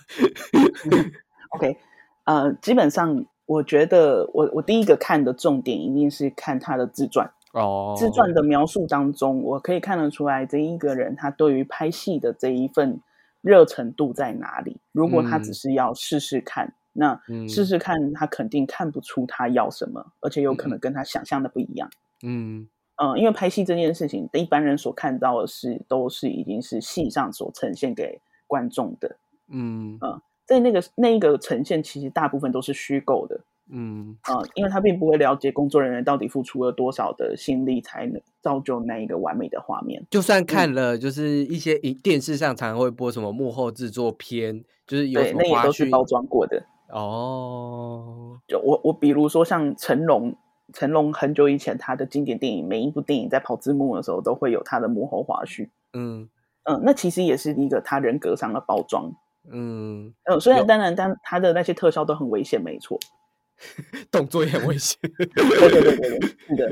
OK，呃，基本上我觉得，我我第一个看的重点一定是看他的自传哦。自传的描述当中，我可以看得出来，这一个人他对于拍戏的这一份热程度在哪里。如果他只是要试试看，那试试看，他肯定看不出他要什么，而且有可能跟他想象的不一样。嗯。嗯，因为拍戏这件事情，一般人所看到的是，都是已经是戏上所呈现给观众的。嗯嗯，在那个那一个呈现，其实大部分都是虚构的。嗯啊，因为他并不会了解工作人员到底付出了多少的心力，才能造就那一个完美的画面。就算看了，就是一些电视上常常会播什么幕后制作片，就是有那也都是包装过的。哦，就我我比如说像成龙。成龙很久以前，他的经典电影，每一部电影在跑字幕的时候，都会有他的幕后花絮。嗯嗯，那其实也是一个他人格上的包装。嗯嗯，虽然当然，但他的那些特效都很危险，没错，动作也很危险。对对对对对，是的。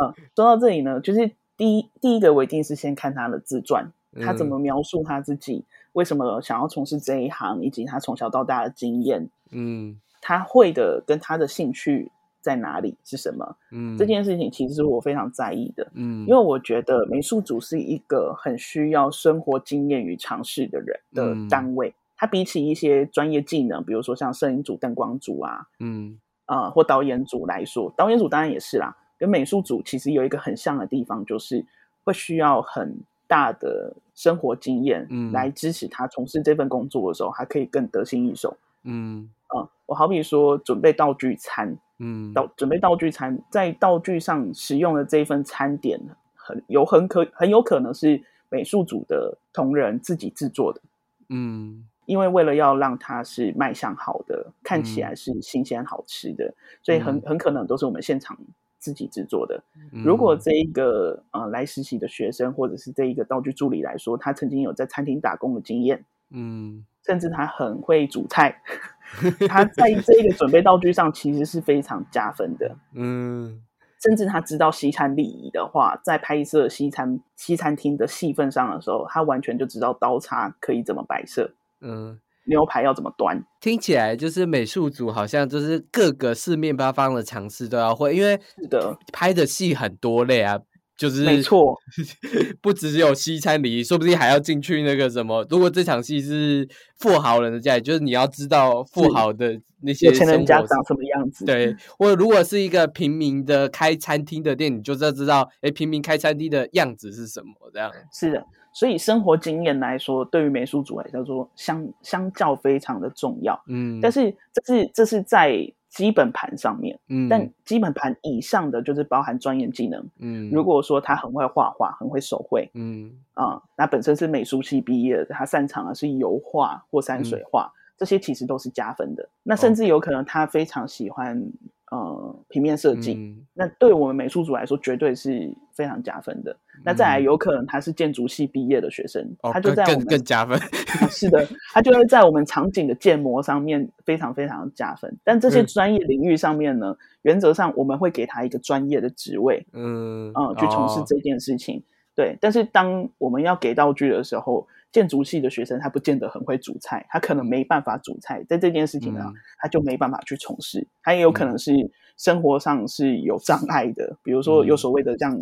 嗯，说到这里呢，就是第一第一个，我一定是先看他的自传，他怎么描述他自己，为什么想要从事这一行，以及他从小到大的经验。嗯，他会的跟他的兴趣。在哪里是什么？嗯，这件事情其实是我非常在意的。嗯，因为我觉得美术组是一个很需要生活经验与尝试的人的单位，它比起一些专业技能，比如说像摄影组、灯光组啊，嗯，呃，或导演组来说，导演组当然也是啦，跟美术组其实有一个很像的地方，就是会需要很大的生活经验，嗯，来支持他从事这份工作的时候，还可以更得心应手，嗯，啊，我好比说准备道具餐，嗯，道准备道具餐，在道具上使用的这一份餐点，很有很可很有可能是美术组的同仁自己制作的，嗯，因为为了要让它是卖相好的，看起来是新鲜好吃的，所以很很可能都是我们现场。自己制作的。如果这一个呃来实习的学生，或者是这一个道具助理来说，他曾经有在餐厅打工的经验，嗯，甚至他很会煮菜，他在这一个准备道具上其实是非常加分的，嗯，甚至他知道西餐礼仪的话，在拍摄西餐西餐厅的戏份上的时候，他完全就知道刀叉可以怎么摆设，嗯。牛排要怎么端？听起来就是美术组好像就是各个四面八方的尝试都要会，因为是的，拍的戏很多类啊，就是没错，不只有西餐礼仪，说不定还要进去那个什么。如果这场戏是富豪人的家里，就是你要知道富豪的那些有钱人家长什么样子。对，或者如果是一个平民的开餐厅的店，你就要知道，哎，平民开餐厅的样子是什么这样。是的。所以生活经验来说，对于美术组来说，相相较非常的重要。嗯，但是这是这是在基本盘上面。嗯，但基本盘以上的就是包含专业技能。嗯，如果说他很会画画，很会手绘。嗯，啊，那本身是美术系毕业的，他擅长的是油画或山水画，这些其实都是加分的。那甚至有可能他非常喜欢。呃，平面设计，那对我们美术组来说，绝对是非常加分的。那再来，有可能他是建筑系毕业的学生，他就在我们更加分。是的，他就会在我们场景的建模上面非常非常加分。但这些专业领域上面呢，原则上我们会给他一个专业的职位，嗯嗯，去从事这件事情。对，但是当我们要给道具的时候，建筑系的学生他不见得很会煮菜，他可能没办法煮菜，在这件事情呢，他就没办法去从事。他也有可能是生活上是有障碍的，比如说有所谓的像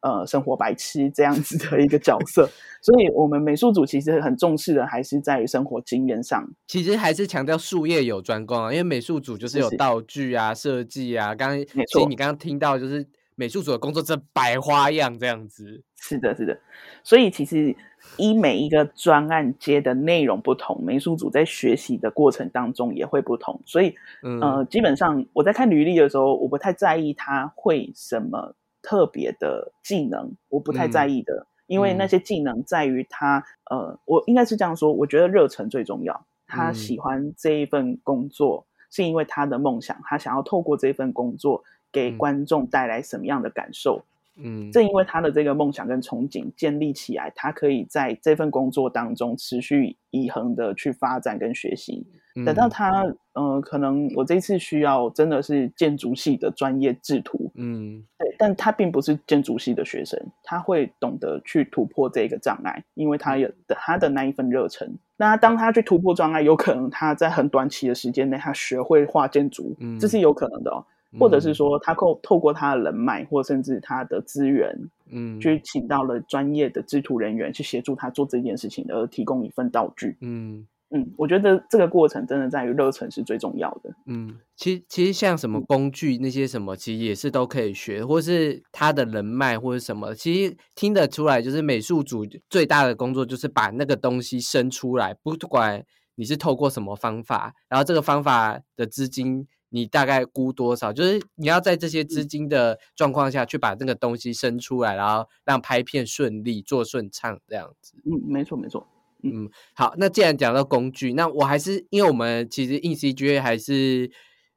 呃生活白痴这样子的一个角色。所以，我们美术组其实很重视的还是在于生活经验上。其实还是强调术业有专攻啊，因为美术组就是有道具啊、设计啊。刚刚没错，你刚刚听到就是。美术组的工作真百花样，这样子是的，是的。所以其实依每一个专案接的内容不同，美术组在学习的过程当中也会不同。所以，呃，基本上我在看履历的时候，我不太在意他会什么特别的技能，我不太在意的，因为那些技能在于他，呃，我应该是这样说，我觉得热忱最重要。他喜欢这一份工作，是因为他的梦想，他想要透过这份工作。给观众带来什么样的感受？嗯，正因为他的这个梦想跟憧憬建立起来，他可以在这份工作当中持续以恒的去发展跟学习。等到他，呃，可能我这次需要真的是建筑系的专业制图，嗯，对，但他并不是建筑系的学生，他会懂得去突破这个障碍，因为他有的他的那一份热忱。那当他去突破障碍，有可能他在很短期的时间内，他学会画建筑，这是有可能的哦。或者是说，他透透过他的人脉，或甚至他的资源，嗯，去请到了专业的制图人员去协助他做这件事情，而提供一份道具，嗯嗯，我觉得这个过程真的在于热忱是最重要的。嗯，其实其实像什么工具那些什么，其实也是都可以学，或是他的人脉或者什么，其实听得出来，就是美术组最大的工作就是把那个东西生出来，不管你是透过什么方法，然后这个方法的资金。你大概估多少？就是你要在这些资金的状况下去把那个东西生出来，然后让拍片顺利、做顺畅这样子。嗯，没错，没错。嗯，好。那既然讲到工具，那我还是因为我们其实硬 CG 还是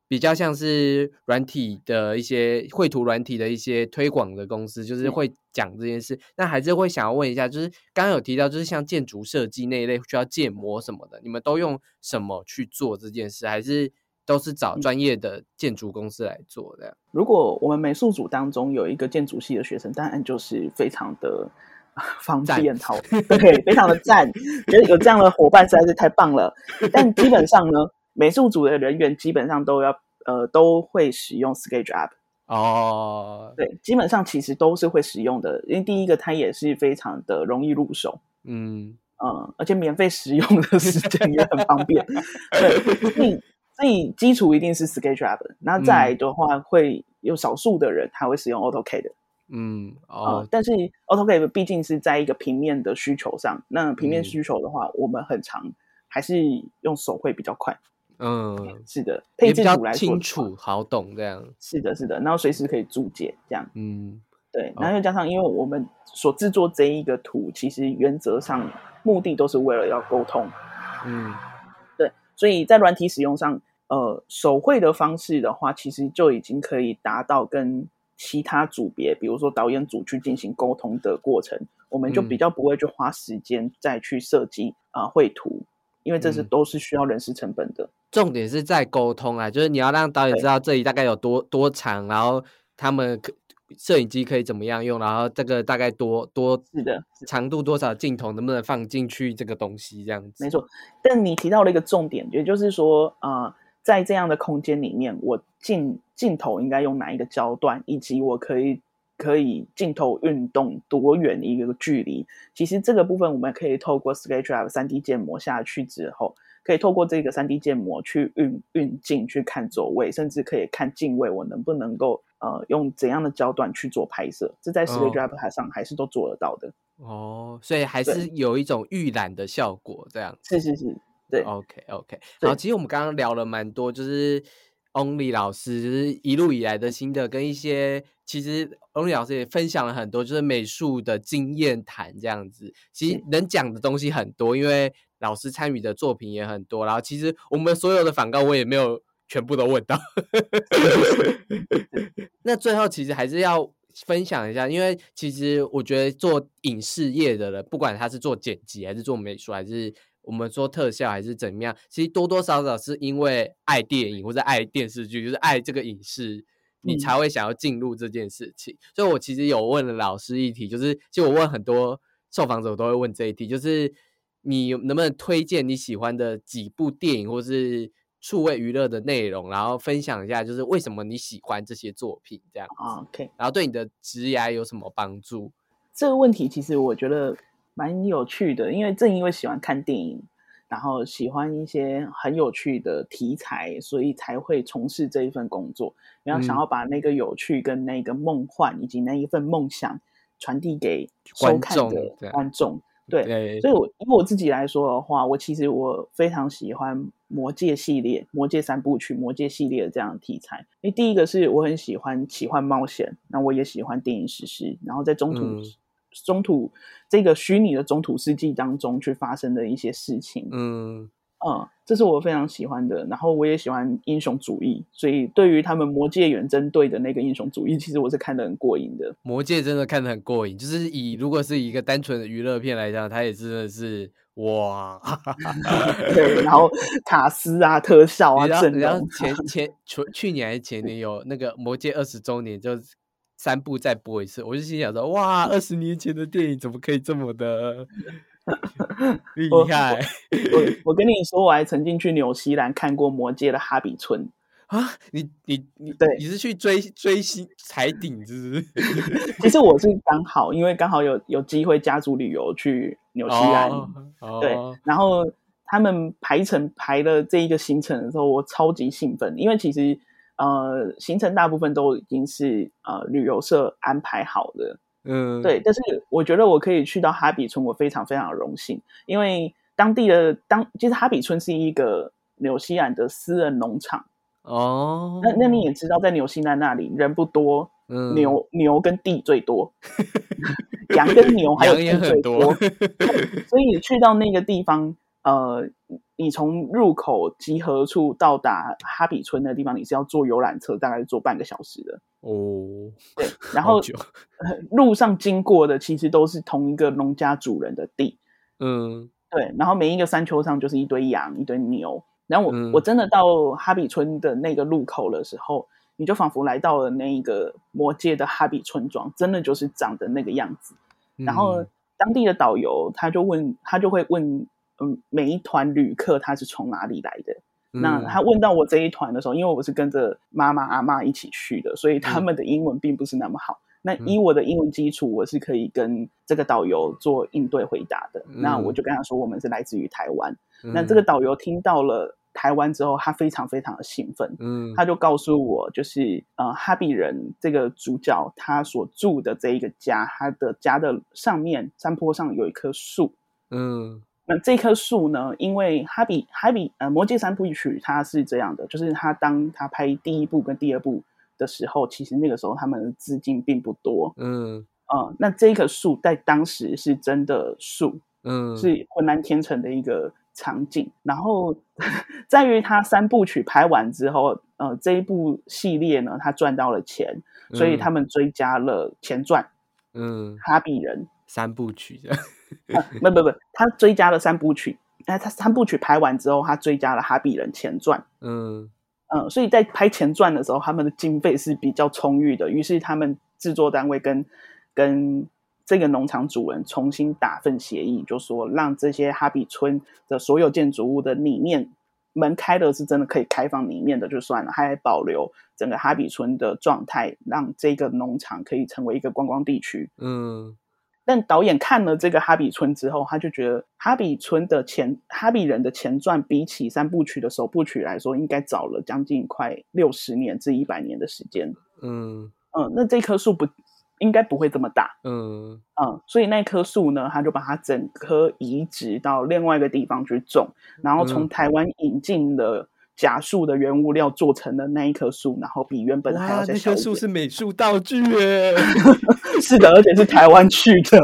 比较像是软体的一些绘图软体的一些推广的公司，就是会讲这件事。那还是会想要问一下，就是刚刚有提到，就是像建筑设计那一类需要建模什么的，你们都用什么去做这件事？还是？都是找专业的建筑公司来做的。如果我们美术组当中有一个建筑系的学生，当然就是非常的 方便好，对，非常的赞，觉得有这样的伙伴实在是太棒了。但基本上呢，美术组的人员基本上都要呃都会使用 SketchUp 哦，对，基本上其实都是会使用的，因为第一个它也是非常的容易入手，嗯。嗯，而且免费使用的时间也很方便。对，所以所以基础一定是 SketchUp，那再来的话会有少数的人他会使用 AutoCAD。嗯哦，但是 AutoCAD 毕竟是在一个平面的需求上，那平面需求的话，我们很常还是用手绘比较快。嗯，是的，配置图来清楚好懂这样。是的，是的，然后随时可以注解这样。嗯，对，然后又加上，因为我们所制作这一个图，其实原则上目的都是为了要沟通。嗯，对，所以在软体使用上，呃，手绘的方式的话，其实就已经可以达到跟。其他组别，比如说导演组去进行沟通的过程，我们就比较不会去花时间再去设计啊绘图，因为这是都是需要人事成本的。重点是在沟通啊，就是你要让导演知道这里大概有多多长，然后他们可摄影机可以怎么样用，然后这个大概多多是的长度多少镜头能不能放进去这个东西这样子。没错，但你提到了一个重点，也就是说啊。在这样的空间里面，我镜镜头应该用哪一个焦段，以及我可以可以镜头运动多远的一个距离？其实这个部分我们可以透过 SketchUp 三 D 建模下去之后，可以透过这个三 D 建模去运运镜去看走位，甚至可以看镜位，我能不能够呃用怎样的焦段去做拍摄？这在 SketchUp 台上还是都做得到的。哦，所以还是有一种预览的效果，这样是是是。对，OK OK。好，其实我们刚刚聊了蛮多，就是 Only 老师就是一路以来的心得，跟一些其实 Only 老师也分享了很多，就是美术的经验谈这样子。其实能讲的东西很多，因为老师参与的作品也很多。然后其实我们所有的反告我也没有全部都问到。那最后其实还是要分享一下，因为其实我觉得做影视业的人，不管他是做剪辑还是做美术还是。我们说特效还是怎么样，其实多多少少是因为爱电影或者爱电视剧，就是爱这个影视，你才会想要进入这件事情。所以我其实有问了老师一题，就是其实我问很多受访者，我都会问这一题，就是你能不能推荐你喜欢的几部电影或是趣味娱乐的内容，然后分享一下，就是为什么你喜欢这些作品这样。OK，然后对你的职涯有什么帮助？这个问题其实我觉得。蛮有趣的，因为正因为喜欢看电影，然后喜欢一些很有趣的题材，所以才会从事这一份工作。然后想要把那个有趣跟那个梦幻以及那一份梦想传递给收看的观众。对，所以，我以我自己来说的话，我其实我非常喜欢《魔界》系列，《魔界三部曲》《魔界》系列的这样的题材。因为第一个是我很喜欢奇幻冒险，那我也喜欢电影史诗，然后在中途。中土这个虚拟的中土世纪当中去发生的一些事情，嗯嗯，这是我非常喜欢的。然后我也喜欢英雄主义，所以对于他们魔界远征队的那个英雄主义，其实我是看得很过瘾的。魔界真的看得很过瘾，就是以如果是一个单纯的娱乐片来讲，它也真的是哇 对。然后卡斯啊，特效啊，然后。前前去去年还是前年有那个魔界二十周年，就。三部再播一次，我就心想说：哇，二十年前的电影怎么可以这么的 厉害？我我跟你说，我还曾经去纽西兰看过《魔界》的哈比村啊！你你你，对，你是去追追星踩顶，是不是？其实我是刚好，因为刚好有有机会家族旅游去纽西兰，对，然后他们排程排的这一个行程的时候，我超级兴奋，因为其实。呃，行程大部分都已经是呃旅游社安排好的，嗯，对。但是我觉得我可以去到哈比村，我非常非常荣幸，因为当地的当其实哈比村是一个纽西兰的私人农场哦。那那你也知道，在纽西兰那里人不多，嗯牛牛跟地最多，羊跟牛还有 地最多，所以去到那个地方。呃，你从入口集合处到达哈比村的地方，你是要坐游览车，大概坐半个小时的哦。对，然后路上经过的其实都是同一个农家主人的地。嗯，对。然后每一个山丘上就是一堆羊、一堆牛。然后我我真的到哈比村的那个路口的时候，你就仿佛来到了那一个魔界的哈比村庄，真的就是长的那个样子。然后当地的导游他就问他就会问。嗯，每一团旅客他是从哪里来的？那他问到我这一团的时候，因为我是跟着妈妈阿妈一起去的，所以他们的英文并不是那么好。那以我的英文基础，我是可以跟这个导游做应对回答的。那我就跟他说，我们是来自于台湾。那这个导游听到了台湾之后，他非常非常的兴奋。嗯，他就告诉我，就是呃，哈比人这个主角他所住的这一个家，他的家的上面山坡上有一棵树。嗯，那这棵树呢，因为哈比哈比呃《魔戒三部曲》它是这样的，就是他当他拍第一部跟第二部。的时候，其实那个时候他们的资金并不多。嗯呃，那这棵树在当时是真的树，嗯，是浑然天成的一个场景。然后 在于他三部曲拍完之后，呃，这一部系列呢，他赚到了钱，所以他们追加了前传。嗯，哈比人三部曲的，不不不，他追加了三部曲。哎，他三部曲拍完之后，他追加了哈比人前传。嗯。嗯，所以在拍前传的时候，他们的经费是比较充裕的。于是他们制作单位跟跟这个农场主人重新打份协议，就说让这些哈比村的所有建筑物的里面门开的是真的可以开放里面的就算了，还保留整个哈比村的状态，让这个农场可以成为一个观光地区。嗯。但导演看了这个哈比村之后，他就觉得哈比村的前哈比人的前传比起三部曲的首部曲来说，应该早了将近快六十年至一百年的时间。嗯嗯，那这棵树不应该不会这么大。嗯嗯，所以那棵树呢，他就把它整棵移植到另外一个地方去种，然后从台湾引进了。假树的原物料做成的那一棵树，然后比原本还要再小。那棵树是美术道具耶，是的，而且是台湾去的。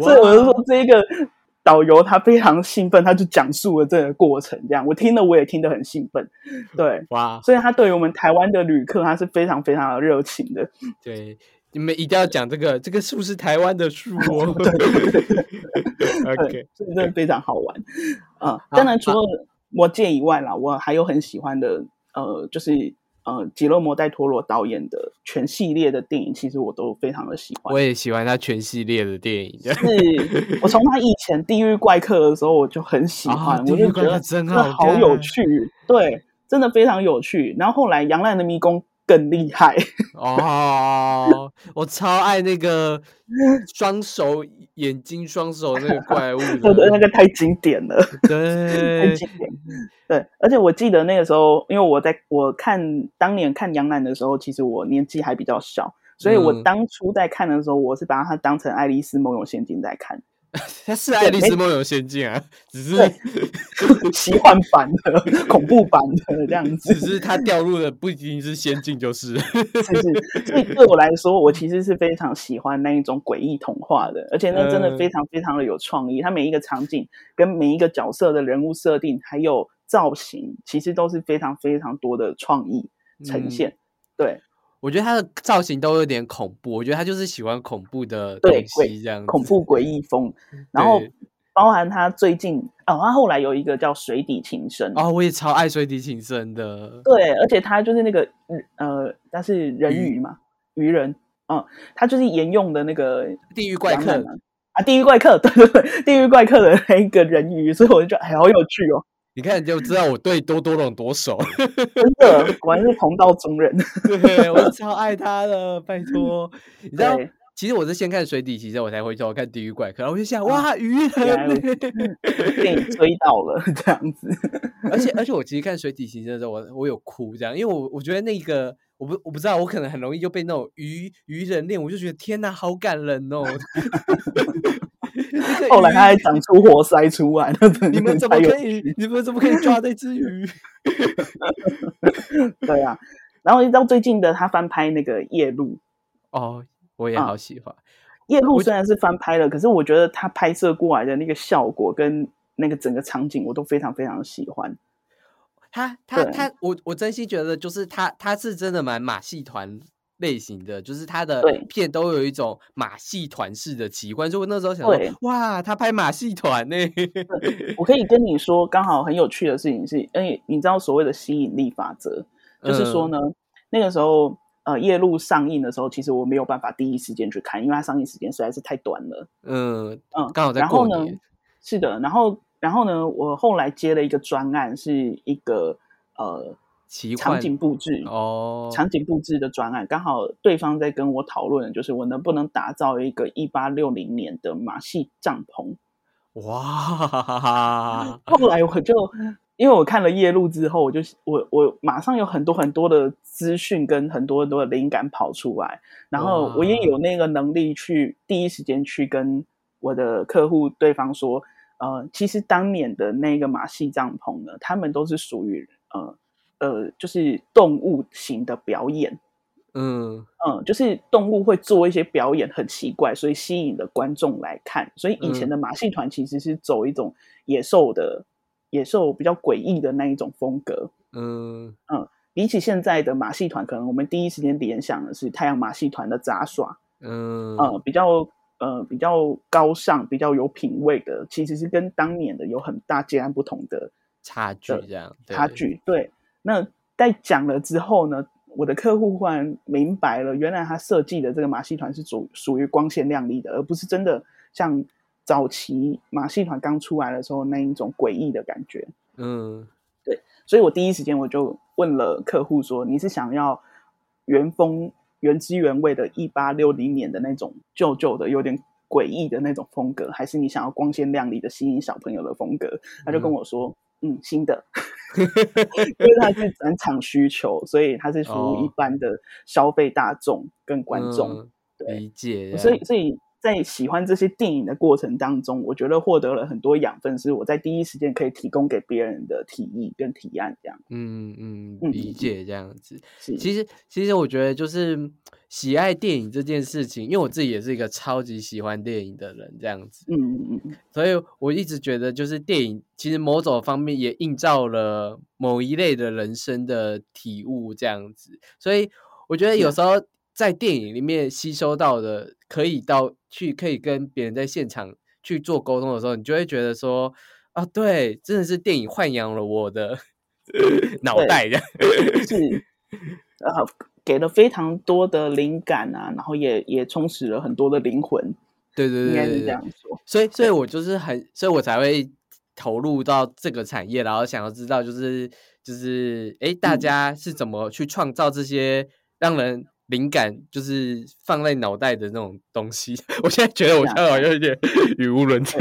所以我就说，这个导游他非常兴奋，他就讲述了这个过程。这样我听了，我也听得很兴奋。对，哇！所以他对于我们台湾的旅客，他是非常非常的热情的。对，你们一定要讲这个，这个树是台湾的树哦。OK，所以真的非常好玩啊！当然，除了魔戒以外啦，我还有很喜欢的，呃，就是呃，吉洛摩戴托罗导演的全系列的电影，其实我都非常的喜欢。我也喜欢他全系列的电影，是我从他以前《地狱怪客》的时候，我就很喜欢，我就觉得真的好有趣，对，真的非常有趣。然后后来《杨澜的迷宫》。更厉害哦！我超爱那个 双手眼睛双手那个怪物，我的那个太经典了，对，太经典。对，而且我记得那个时候，因为我在我看当年看杨澜的时候，其实我年纪还比较小，所以我当初在看的时候，我是把它当成《爱丽丝梦游仙境》在看。它是《爱丽丝梦游仙境》啊，只是奇幻版的、恐怖版的这样子。只是它掉入的不一定是仙境，就是。是是，所以对我来说，我其实是非常喜欢那一种诡异童话的，而且那真的非常非常的有创意。它每一个场景、跟每一个角色的人物设定，还有造型，其实都是非常非常多的创意呈现。对。我觉得他的造型都有点恐怖，我觉得他就是喜欢恐怖的东西，这样恐怖诡异风。然后包含他最近哦，他后来有一个叫《水底情深》哦，我也超爱《水底情深》的。对，而且他就是那个呃，他是人鱼嘛，鱼人，嗯，他就是沿用的那个地狱怪客啊，地狱怪客，对对对，地狱怪客的那一个人鱼，所以我就觉得好有趣哦。你看就知道我对多多龙多熟，真的果然是同道中人。对我超爱他的，拜托。你知道，其实我是先看水底，其实我才回头看地狱怪客，然后我就想，哇，鱼人被你追到了 这样子。而且而且，我其实看水底其实的时候，我我有哭这样，因为我我觉得那个我不我不知道，我可能很容易就被那种鱼鱼人恋，我就觉得天哪，好感人哦。后来他还长出活塞出来，你们怎么可以？你们怎么可以抓这只鱼？对啊，然后到最近的他翻拍那个《夜路》哦，我也好喜欢《夜路》。虽然是翻拍了，可是我觉得他拍摄过来的那个效果跟那个整个场景，我都非常非常喜欢。他他他，我我真心觉得，就是他他是真的蛮马戏团。类型的就是他的片都有一种马戏团式的奇观，所以我那时候想说，哇，他拍马戏团呢。我可以跟你说，刚好很有趣的事情是，哎，你知道所谓的吸引力法则，就是说呢，那个时候呃夜路上映的时候，其实我没有办法第一时间去看，因为它上映时间实在是太短了。嗯嗯，刚好在过年。是的，然后然后呢，我后来接了一个专案，是一个呃。场景布置哦，场景布置的专案，刚好对方在跟我讨论，就是我能不能打造一个一八六零年的马戏帐篷。哇！后来我就因为我看了夜路之后，我就我我马上有很多很多的资讯跟很多很多的灵感跑出来，然后我也有那个能力去第一时间去跟我的客户对方说，呃，其实当年的那个马戏帐篷呢，他们都是属于呃。呃，就是动物型的表演，嗯嗯，就是动物会做一些表演，很奇怪，所以吸引了观众来看。所以以前的马戏团其实是走一种野兽的、野兽比较诡异的那一种风格。嗯嗯，比起现在的马戏团，可能我们第一时间联想的是太阳马戏团的杂耍。嗯嗯，比较呃比较高尚、比较有品味的，其实是跟当年的有很大截然不同的差距。这样差距对。那在讲了之后呢，我的客户忽然明白了，原来他设计的这个马戏团是属属于光鲜亮丽的，而不是真的像早期马戏团刚出来的时候那一种诡异的感觉。嗯，对，所以我第一时间我就问了客户说：“你是想要原风原汁原味的一八六零年的那种旧旧的、有点诡异的那种风格，还是你想要光鲜亮丽的吸引小朋友的风格？”他就跟我说。嗯，新的，因为它是展场需求，所以它是服务一般的消费大众跟观众。理解，所以所以。在喜欢这些电影的过程当中，我觉得获得了很多养分，是我在第一时间可以提供给别人的提议跟提案，这样。嗯嗯，理解这样子。其实其实我觉得就是喜爱电影这件事情，因为我自己也是一个超级喜欢电影的人，这样子。嗯嗯嗯。所以我一直觉得，就是电影其实某种方面也映照了某一类的人生的体悟，这样子。所以我觉得有时候。在电影里面吸收到的，可以到去可以跟别人在现场去做沟通的时候，你就会觉得说啊，对，真的是电影豢养了我的 脑袋，是啊，给了非常多的灵感啊，然后也也充实了很多的灵魂。对对对，应该是这样说。所以，所以我就是很，所以我才会投入到这个产业，然后想要知道，就是就是，哎，大家是怎么去创造这些让人。灵感就是放在脑袋的那种东西。我现在觉得我现在好像有点语无伦次。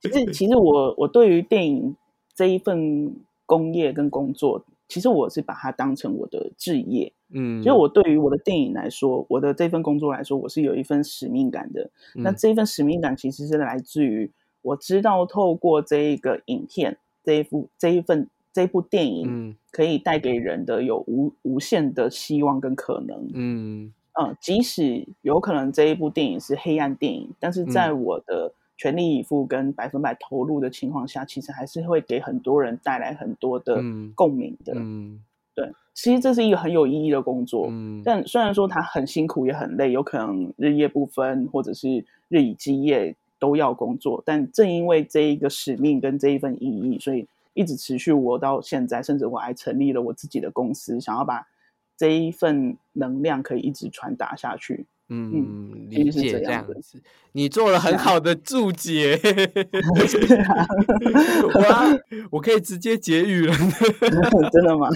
其实，其实我我对于电影这一份工业跟工作，其实我是把它当成我的职业。嗯，所以我对于我的电影来说，我的这份工作来说，我是有一份使命感的。那这一份使命感其实是来自于我知道透过这一个影片这一幅这一份。这部电影可以带给人的有无无限的希望跟可能，嗯嗯，即使有可能这一部电影是黑暗电影，但是在我的全力以赴跟百分百投入的情况下，其实还是会给很多人带来很多的共鸣的。嗯，对，其实这是一个很有意义的工作。嗯，但虽然说它很辛苦也很累，有可能日夜不分，或者是日以继夜都要工作，但正因为这一个使命跟这一份意义，所以。一直持续我到现在，甚至我还成立了我自己的公司，想要把这一份能量可以一直传达下去。嗯，理解这样子。你做了很好的注解，我，我可以直接结语了，真的吗？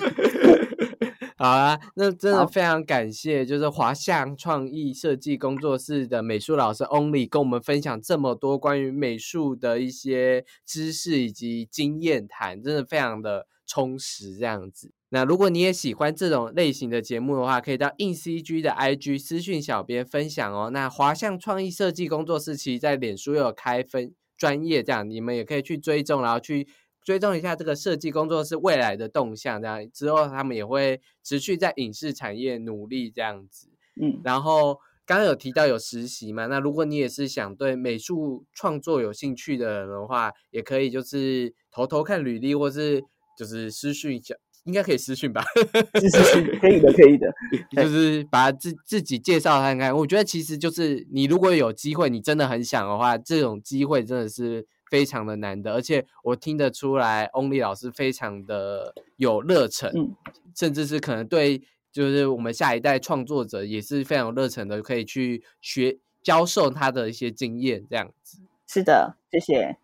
好啊，那真的非常感谢，就是华夏创意设计工作室的美术老师 Only 跟我们分享这么多关于美术的一些知识以及经验谈，真的非常的充实。这样子，那如果你也喜欢这种类型的节目的话，可以到 InCG 的 IG 私讯小编分享哦。那华夏创意设计工作室其实在脸书有开分专业，这样你们也可以去追踪，然后去。追踪一下这个设计工作室未来的动向，这样之后他们也会持续在影视产业努力这样子。嗯，然后刚刚有提到有实习嘛？那如果你也是想对美术创作有兴趣的人的话，也可以就是偷偷看履历，或是就是私讯一下，应该可以私讯吧？是是是，可以的，可以的。就是把自自己介绍看看，我觉得其实就是你如果有机会，你真的很想的话，这种机会真的是。非常的难的，而且我听得出来，Only 老师非常的有热忱，甚至是可能对，就是我们下一代创作者也是非常有热忱的，可以去学教授他的一些经验，这样子。是的，谢谢。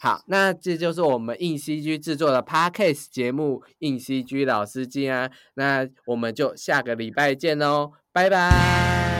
好，那这就是我们硬 CG 制作的 Podcast 节目，硬 CG 老司机啊，那我们就下个礼拜见喽，拜拜。